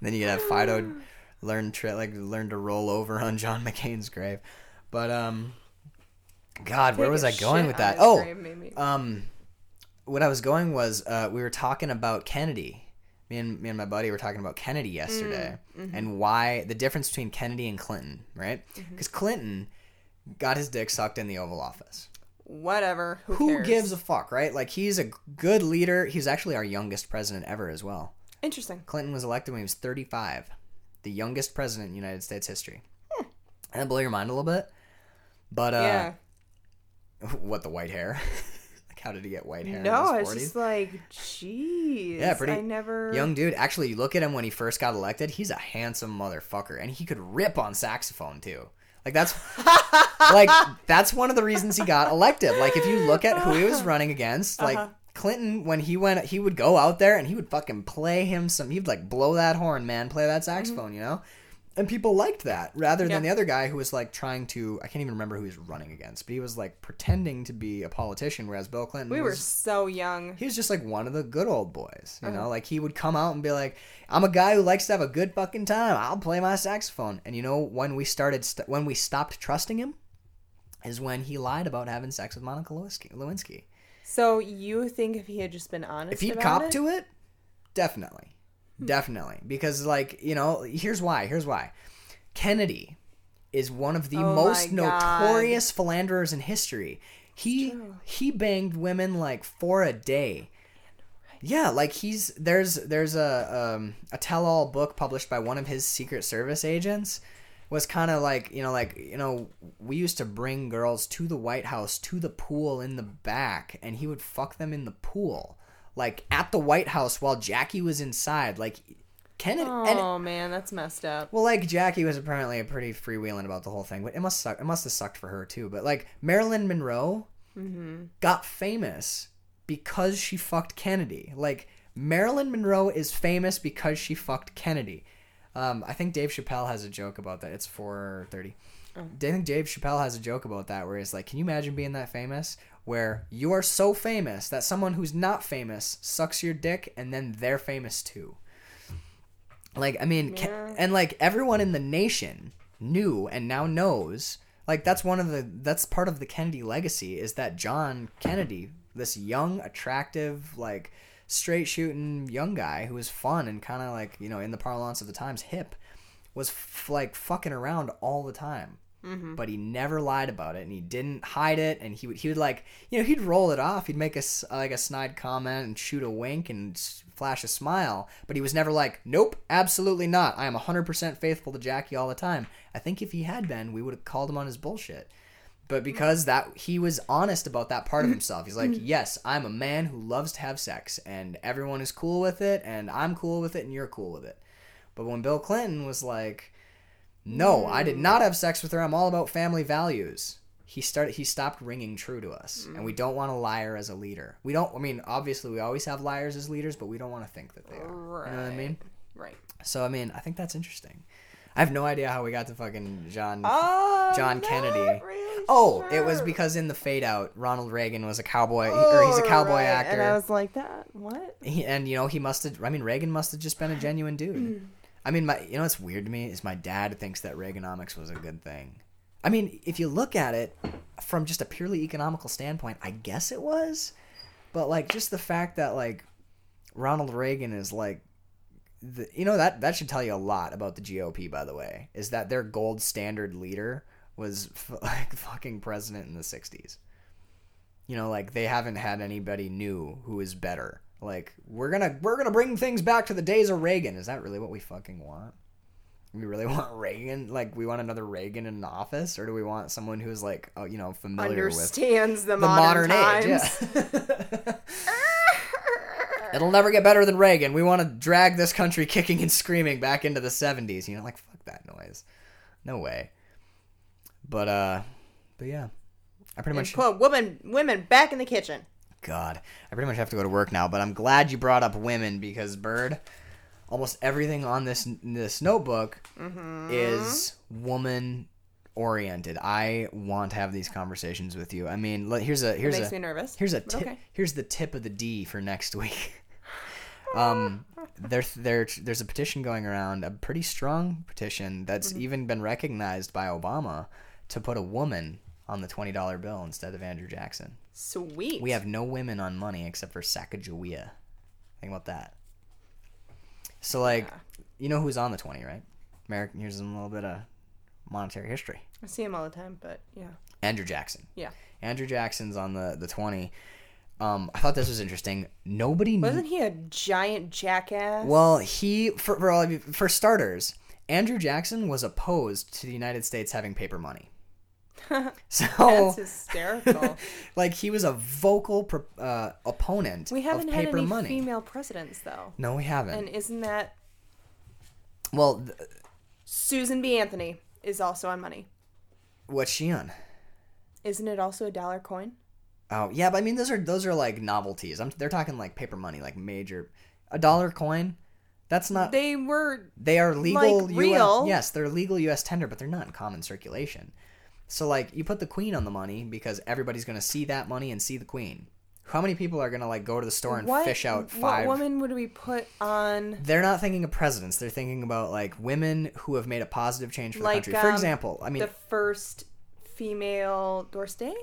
then you could have Fido learn tri- like learn to roll over on John McCain's grave. But um God, where was I going with that? Oh, grave, um, what I was going was uh, we were talking about Kennedy. Me and me and my buddy were talking about Kennedy yesterday and why the difference between Kennedy and Clinton, right? Because Clinton got his dick sucked in the Oval Office. Whatever. Who, Who gives a fuck, right? Like he's a good leader. He's actually our youngest president ever as well. Interesting. Clinton was elected when he was 35, the youngest president in United States history. And that blow your mind a little bit? But uh, yeah. what the white hair? like how did he get white hair? No, it's his 40s? just like, jeez. Yeah, pretty I never. Young dude. Actually, you look at him when he first got elected. He's a handsome motherfucker, and he could rip on saxophone too. Like that's like that's one of the reasons he got elected. Like if you look at who he was running against, like Uh-huh. Clinton, when he went, he would go out there and he would fucking play him some. He'd like blow that horn, man, play that saxophone, you know. And people liked that rather than. Yeah. the other guy who was like trying to. I can't even remember who he was running against, but he was like pretending to be a politician, whereas Bill Clinton We were so young. he was just like one of the good old boys, you know. Uh-huh. Like he would come out and be like, "I'm a guy who likes to have a good fucking time. I'll play my saxophone." And you know when we started, st- when we stopped trusting him, is when he lied about having sex with Monica Lewinsky. Lewinsky. So you think if he had just been honest, If he'd copped it? to it, definitely. Definitely, because like you know, here's why. Here's why. Kennedy is one of the Oh most notorious philanderers in history. He he banged women like for a day. Yeah, like he's there's there's a um, a tell-all book published by one of his Secret Service agents was kind of like you know like you know we used to bring girls to the White House to the pool in the back and he would fuck them in the pool like at the White House while Jackie was inside like Kennedy and Oh man, that's messed up. well, like Jackie was apparently a pretty freewheeling about the whole thing, but it must suck. It must have sucked for her too. But like Marilyn Monroe got famous because she fucked Kennedy. Like Marilyn Monroe is famous because she fucked Kennedy. Um, I think Dave Chappelle has a joke about that. It's four thirty. I think Dave Chappelle has a joke about that where he's like, "Can you imagine being that famous? Where you are so famous that someone who's not famous sucks your dick, and then they're famous too." Like, I mean, Yeah. and like everyone in the nation knew and now knows. Like that's one of the that's part of the Kennedy legacy is that John Kennedy, this young, attractive, like straight shooting young guy who was fun and kind of like you know in the parlance of the times hip, was f- like fucking around all the time. Mm-hmm. But he never lied about it, and he didn't hide it. And he would he would like you know he'd roll it off. He'd make a like a snide comment and shoot a wink and flash a smile. But he was never like, nope, absolutely not. I am hundred percent faithful to Jackie all the time. I think if he had been, we would have called him on his bullshit. But mm-hmm. because that he was honest about that part of mm-hmm. himself, he's like, yes, I'm a man who loves to have sex, and everyone is cool with it, and I'm cool with it, and you're cool with it. But when Bill Clinton was like, no, I did not have sex with her. I'm all about family values. He started. He stopped ringing true to us, and we mm. don't want a liar as a leader. We don't. I mean, obviously, we always have liars as leaders, but we don't want to think that they are. Right. You know what I mean? Right. So, I mean, I think that's interesting. I have no idea how we got to fucking John Oh, John Kennedy. really Oh, it was because in the fade out, Ronald Reagan was a cowboy, or he's a oh, cowboy Right, actor. And I was like, that what? He, and you know he must have. I mean, Reagan must have just been a genuine dude. I mean, my you know what's weird to me is my dad thinks that Reaganomics was a good thing. I mean, if you look at it from just a purely economical standpoint, I guess it was. But like, just the fact that like Ronald Reagan is like, the, you know that that should tell you a lot about the GOP. By the way, is that their gold standard leader was f- like fucking president in the '60s you know like they haven't had anybody new who is better like we're gonna we're gonna bring things back to the days of reagan. Is that really what we fucking want? We really want reagan? Like we want another reagan in office? Or do we want someone who's like oh you know familiar with Understands the, the modern, modern, times. age yeah. It'll never get better than reagan. We want to drag this country kicking and screaming back into the 70s you know like fuck that noise. No way. But uh but yeah. I pretty And much put women women back in the kitchen. God, I pretty much have to go to work now, but I'm glad you brought up women because Bird, almost everything on this this notebook Mm-hmm. is woman oriented. I want to have these conversations with you. I mean, here's a here's makes a me nervous, Here's a tip. okay. Here's the tip of the D for next week. um, there there there's a petition going around, a pretty strong petition that's Mm-hmm. even been recognized by Obama to put a woman on the twenty dollar bill instead of Andrew Jackson. Sweet. We have no women on money except for Sacagawea. Think about that. So, like, Yeah. you know who's on the 20, right? American, here's a little bit of monetary history. I see him all the time, but yeah. Andrew Jackson. Yeah. Andrew Jackson's on the, the 20. Um, I thought this was interesting. Nobody knew. Wasn't he a giant jackass? Well, he, for, for, all of you, for starters, Andrew Jackson was opposed to the United States having paper money. so, That's hysterical. like, he was a vocal pro- uh, opponent we haven't had paper any money. female presidents though. no, we haven't. And isn't that well, th- Susan B. Anthony is also on money? what's she on? Isn't it also a dollar coin? Oh yeah, but I mean those are those are like novelties. I'm they're talking like paper money, like major a dollar coin. That's not they, were. They are legal like, US real. Yes, they're legal US tender, but they're not in common circulation. So like you put the queen on the money because everybody's going to see that money and see the queen. How many people are going to like go to the store and what, fish out five What woman would we put on? They're not thinking of presidents. They're thinking about like women who have made a positive change for the country. For um, example, I mean the first female Dorsey?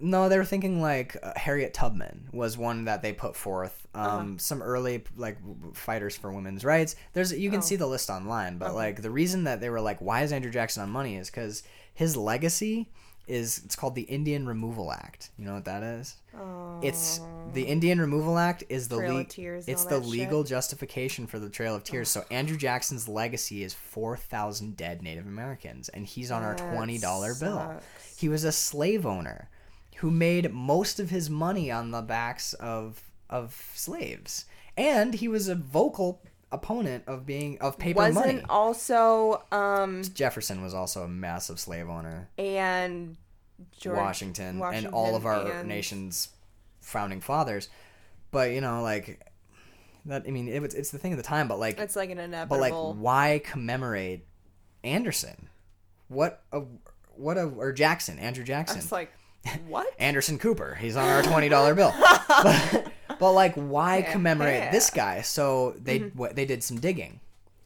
No, they were thinking like uh, Harriet Tubman was one that they put forth. Um, Uh-huh. Some early like fighters for women's rights. There's you can Oh. see the list online, but Okay. like the reason that they were like, why is Andrew Jackson on money is because his legacy is it's called the Indian Removal Act. You know what that is? Oh. It's the Indian Removal Act is the le- Tears it's the that legal justification for the Trail of Tears. So Andrew Jackson's legacy is 4,000 dead Native Americans and he's on our $20 bill. He was a slave owner who made most of his money on the backs of of slaves. And he was a vocal opponent of being of paper Wasn't money. also um Jefferson was also a massive slave owner. and George Washington, and all of our and- nation's founding fathers. But you know, like that. I mean, it was it's the thing of the time. But like, It's like an inevitable. but like, why commemorate Anderson? What a what a or Jackson, Andrew Jackson, It's like what? Anderson Cooper. He's on our twenty dollar bill. but, but like, why Yeah. commemorate this guy? So they Mm-hmm. what they did some digging.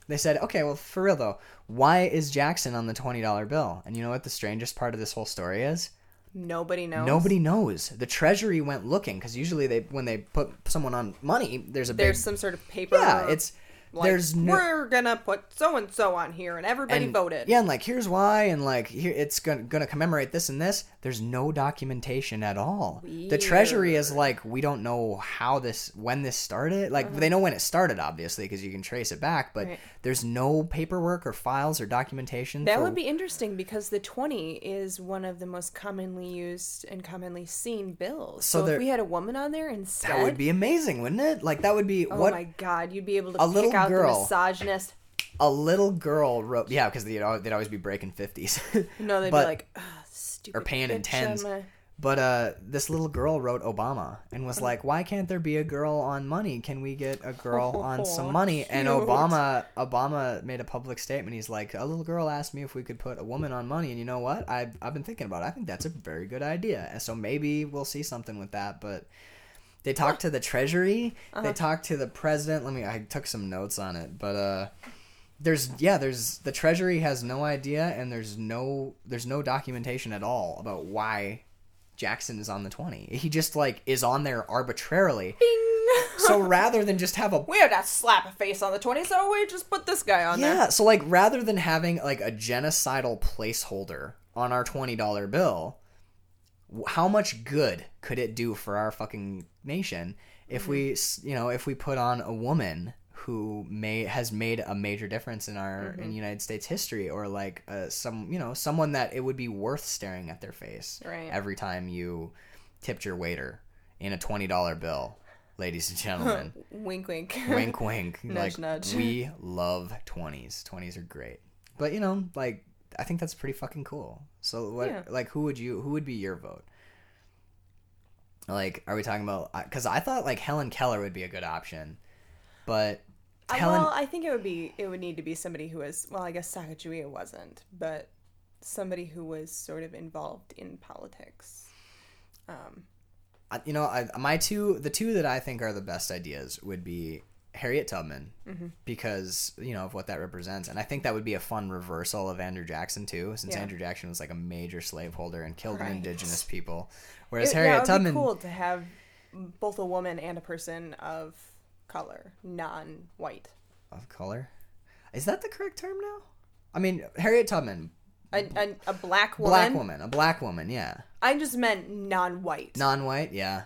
They said, okay, well, for real though, why is Jackson on the twenty dollar bill? And you know what the strangest part of this whole story is? Nobody knows. Nobody knows. The Treasury went looking because usually they when they put someone on money, there's a There's big some sort of paper. yeah. It's like, there's no we're gonna put so and so on here, and everybody and, voted. Yeah, and like here's why, and like here it's gonna gonna commemorate this and this. There's no documentation at all. The Treasury is like we don't know how this when this started. Like they know when it started, obviously, because you can trace it back. But Uh-huh. Right. there's no paperwork or files or documentation. That for- would be interesting because the 20 is one of the most commonly used and commonly seen bills. So So, there- if we had a woman on there instead, that would be amazing, wouldn't it? Like that would be oh what my god, you'd be able to A little out girl. the misogynist. a little girl wrote. Yeah, because they'd, they'd always be breaking fifties. No, they'd But- be like, stupid. or paying in tens. But uh, this little girl wrote Obama and was like, "Why can't there be a girl on money? Can we get a girl on some money?" And. Obama, Obama made a public statement. He's like, "A little girl asked me if we could put a woman on money, and you know what? I I've been thinking about. it. I think that's a very good idea. And so maybe we'll see something with that." But they talked to the Treasury. Uh-huh. They talked to the president. Let me. I took some notes on it, but uh. There's yeah, there's the Treasury has no idea, and there's no there's no documentation at all about why Jackson is on the 20. He just like is on there arbitrarily. so rather than just have a We have to slap a face on the 20, so we just put this guy on there. yeah, so like rather than having like a genocidal placeholder on our $20 bill, how much good could it do for our fucking nation if we, you know, if we put on a woman who may has made a major difference in our in United States history or like uh, some, you know, someone that it would be worth staring at their face Right. every time you tipped your waiter in a $20 bill. Ladies and gentlemen, Wink, wink. wink wink Nudge, like nudge. we love 20s 20s are great but you know like i think that's pretty fucking cool so what Yeah. like who would you who would be your vote like are we talking about because i thought like helen keller would be a good option but Uh, helen Well, I think it would be it would need to be somebody who was well, I guess Sacagawea wasn't, but somebody who was sort of involved in politics. Um, you know I, my two the two that i think are the best ideas would be harriet tubman Mm-hmm. because you know of what that represents and i think that would be a fun reversal of andrew jackson too since Yeah. andrew jackson was like a major slaveholder and killed Right. indigenous people whereas it, harriet yeah, it would tubman be cool to have both a woman and a person of color, non-white. of color is that the correct term now i mean harriet tubman A, a, a black woman. black woman a black woman yeah I just meant non-white. non-white yeah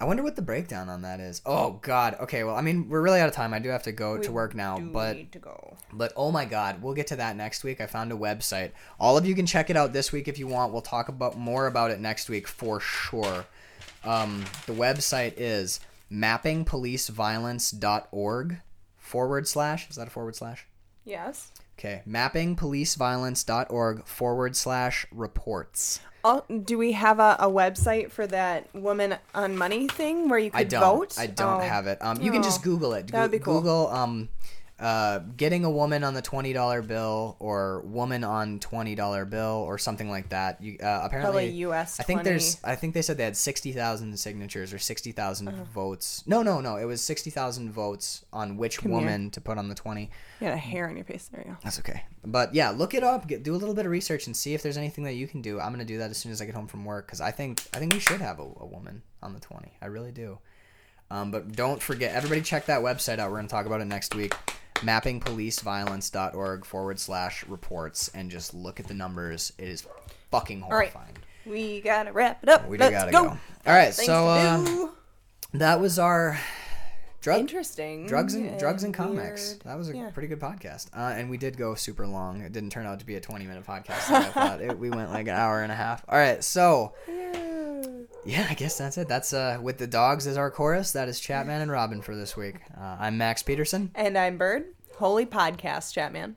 i wonder what the breakdown on that is oh god okay well i mean we're really out of time i do have to go to work now but need to go. But oh my god, we'll get to that next week. I found a website. All of you can check it out this week if you want. We'll talk about more about it next week for sure. Um, the website is mappingpoliceviolence.org forward slash. Is that a forward slash? Yes. Okay, mappingpoliceviolence.org forward slash reports. Oh, do we have a, a website for that woman on money thing where you could I don't. vote? I don't Oh. have it. Um, you can just Oh. Google it. That would be cool. Google um, uh, getting a woman on the twenty dollar bill or woman on twenty dollar bill or something like that. You uh, apparently Probably US I think there's. I think they said they had sixty thousand signatures or sixty thousand Uh-huh. votes. No, no, no. It was sixty thousand votes on which here. woman to put on the twenty. You got a hair on your face. There you go. That's okay. But yeah, look it up. Get, do a little bit of research and see if there's anything that you can do. I'm gonna do that as soon as I get home from work because I think I think we should have a, a woman on the 20. I really do. Um, but don't forget, everybody check that website out. We're gonna talk about it next week. Mappingpoliceviolence.org forward slash reports and just look at the numbers. It is fucking right. horrifying. We gotta wrap it up. We Let's gotta go. go. All right, Things so uh, that was our drug interesting. drugs and drugs and comics. weird. That was a Yeah. pretty good podcast. Uh, and we did go super long. It didn't turn out to be a 20 minute podcast like I thought. It, we went like an hour and a half. All right, so yeah, I guess that's it. That's uh with the dogs as our chorus. That is Chatman and Robin for this week. Uh, I'm Max Peterson. And I'm Bird. Holy podcast, Chatman.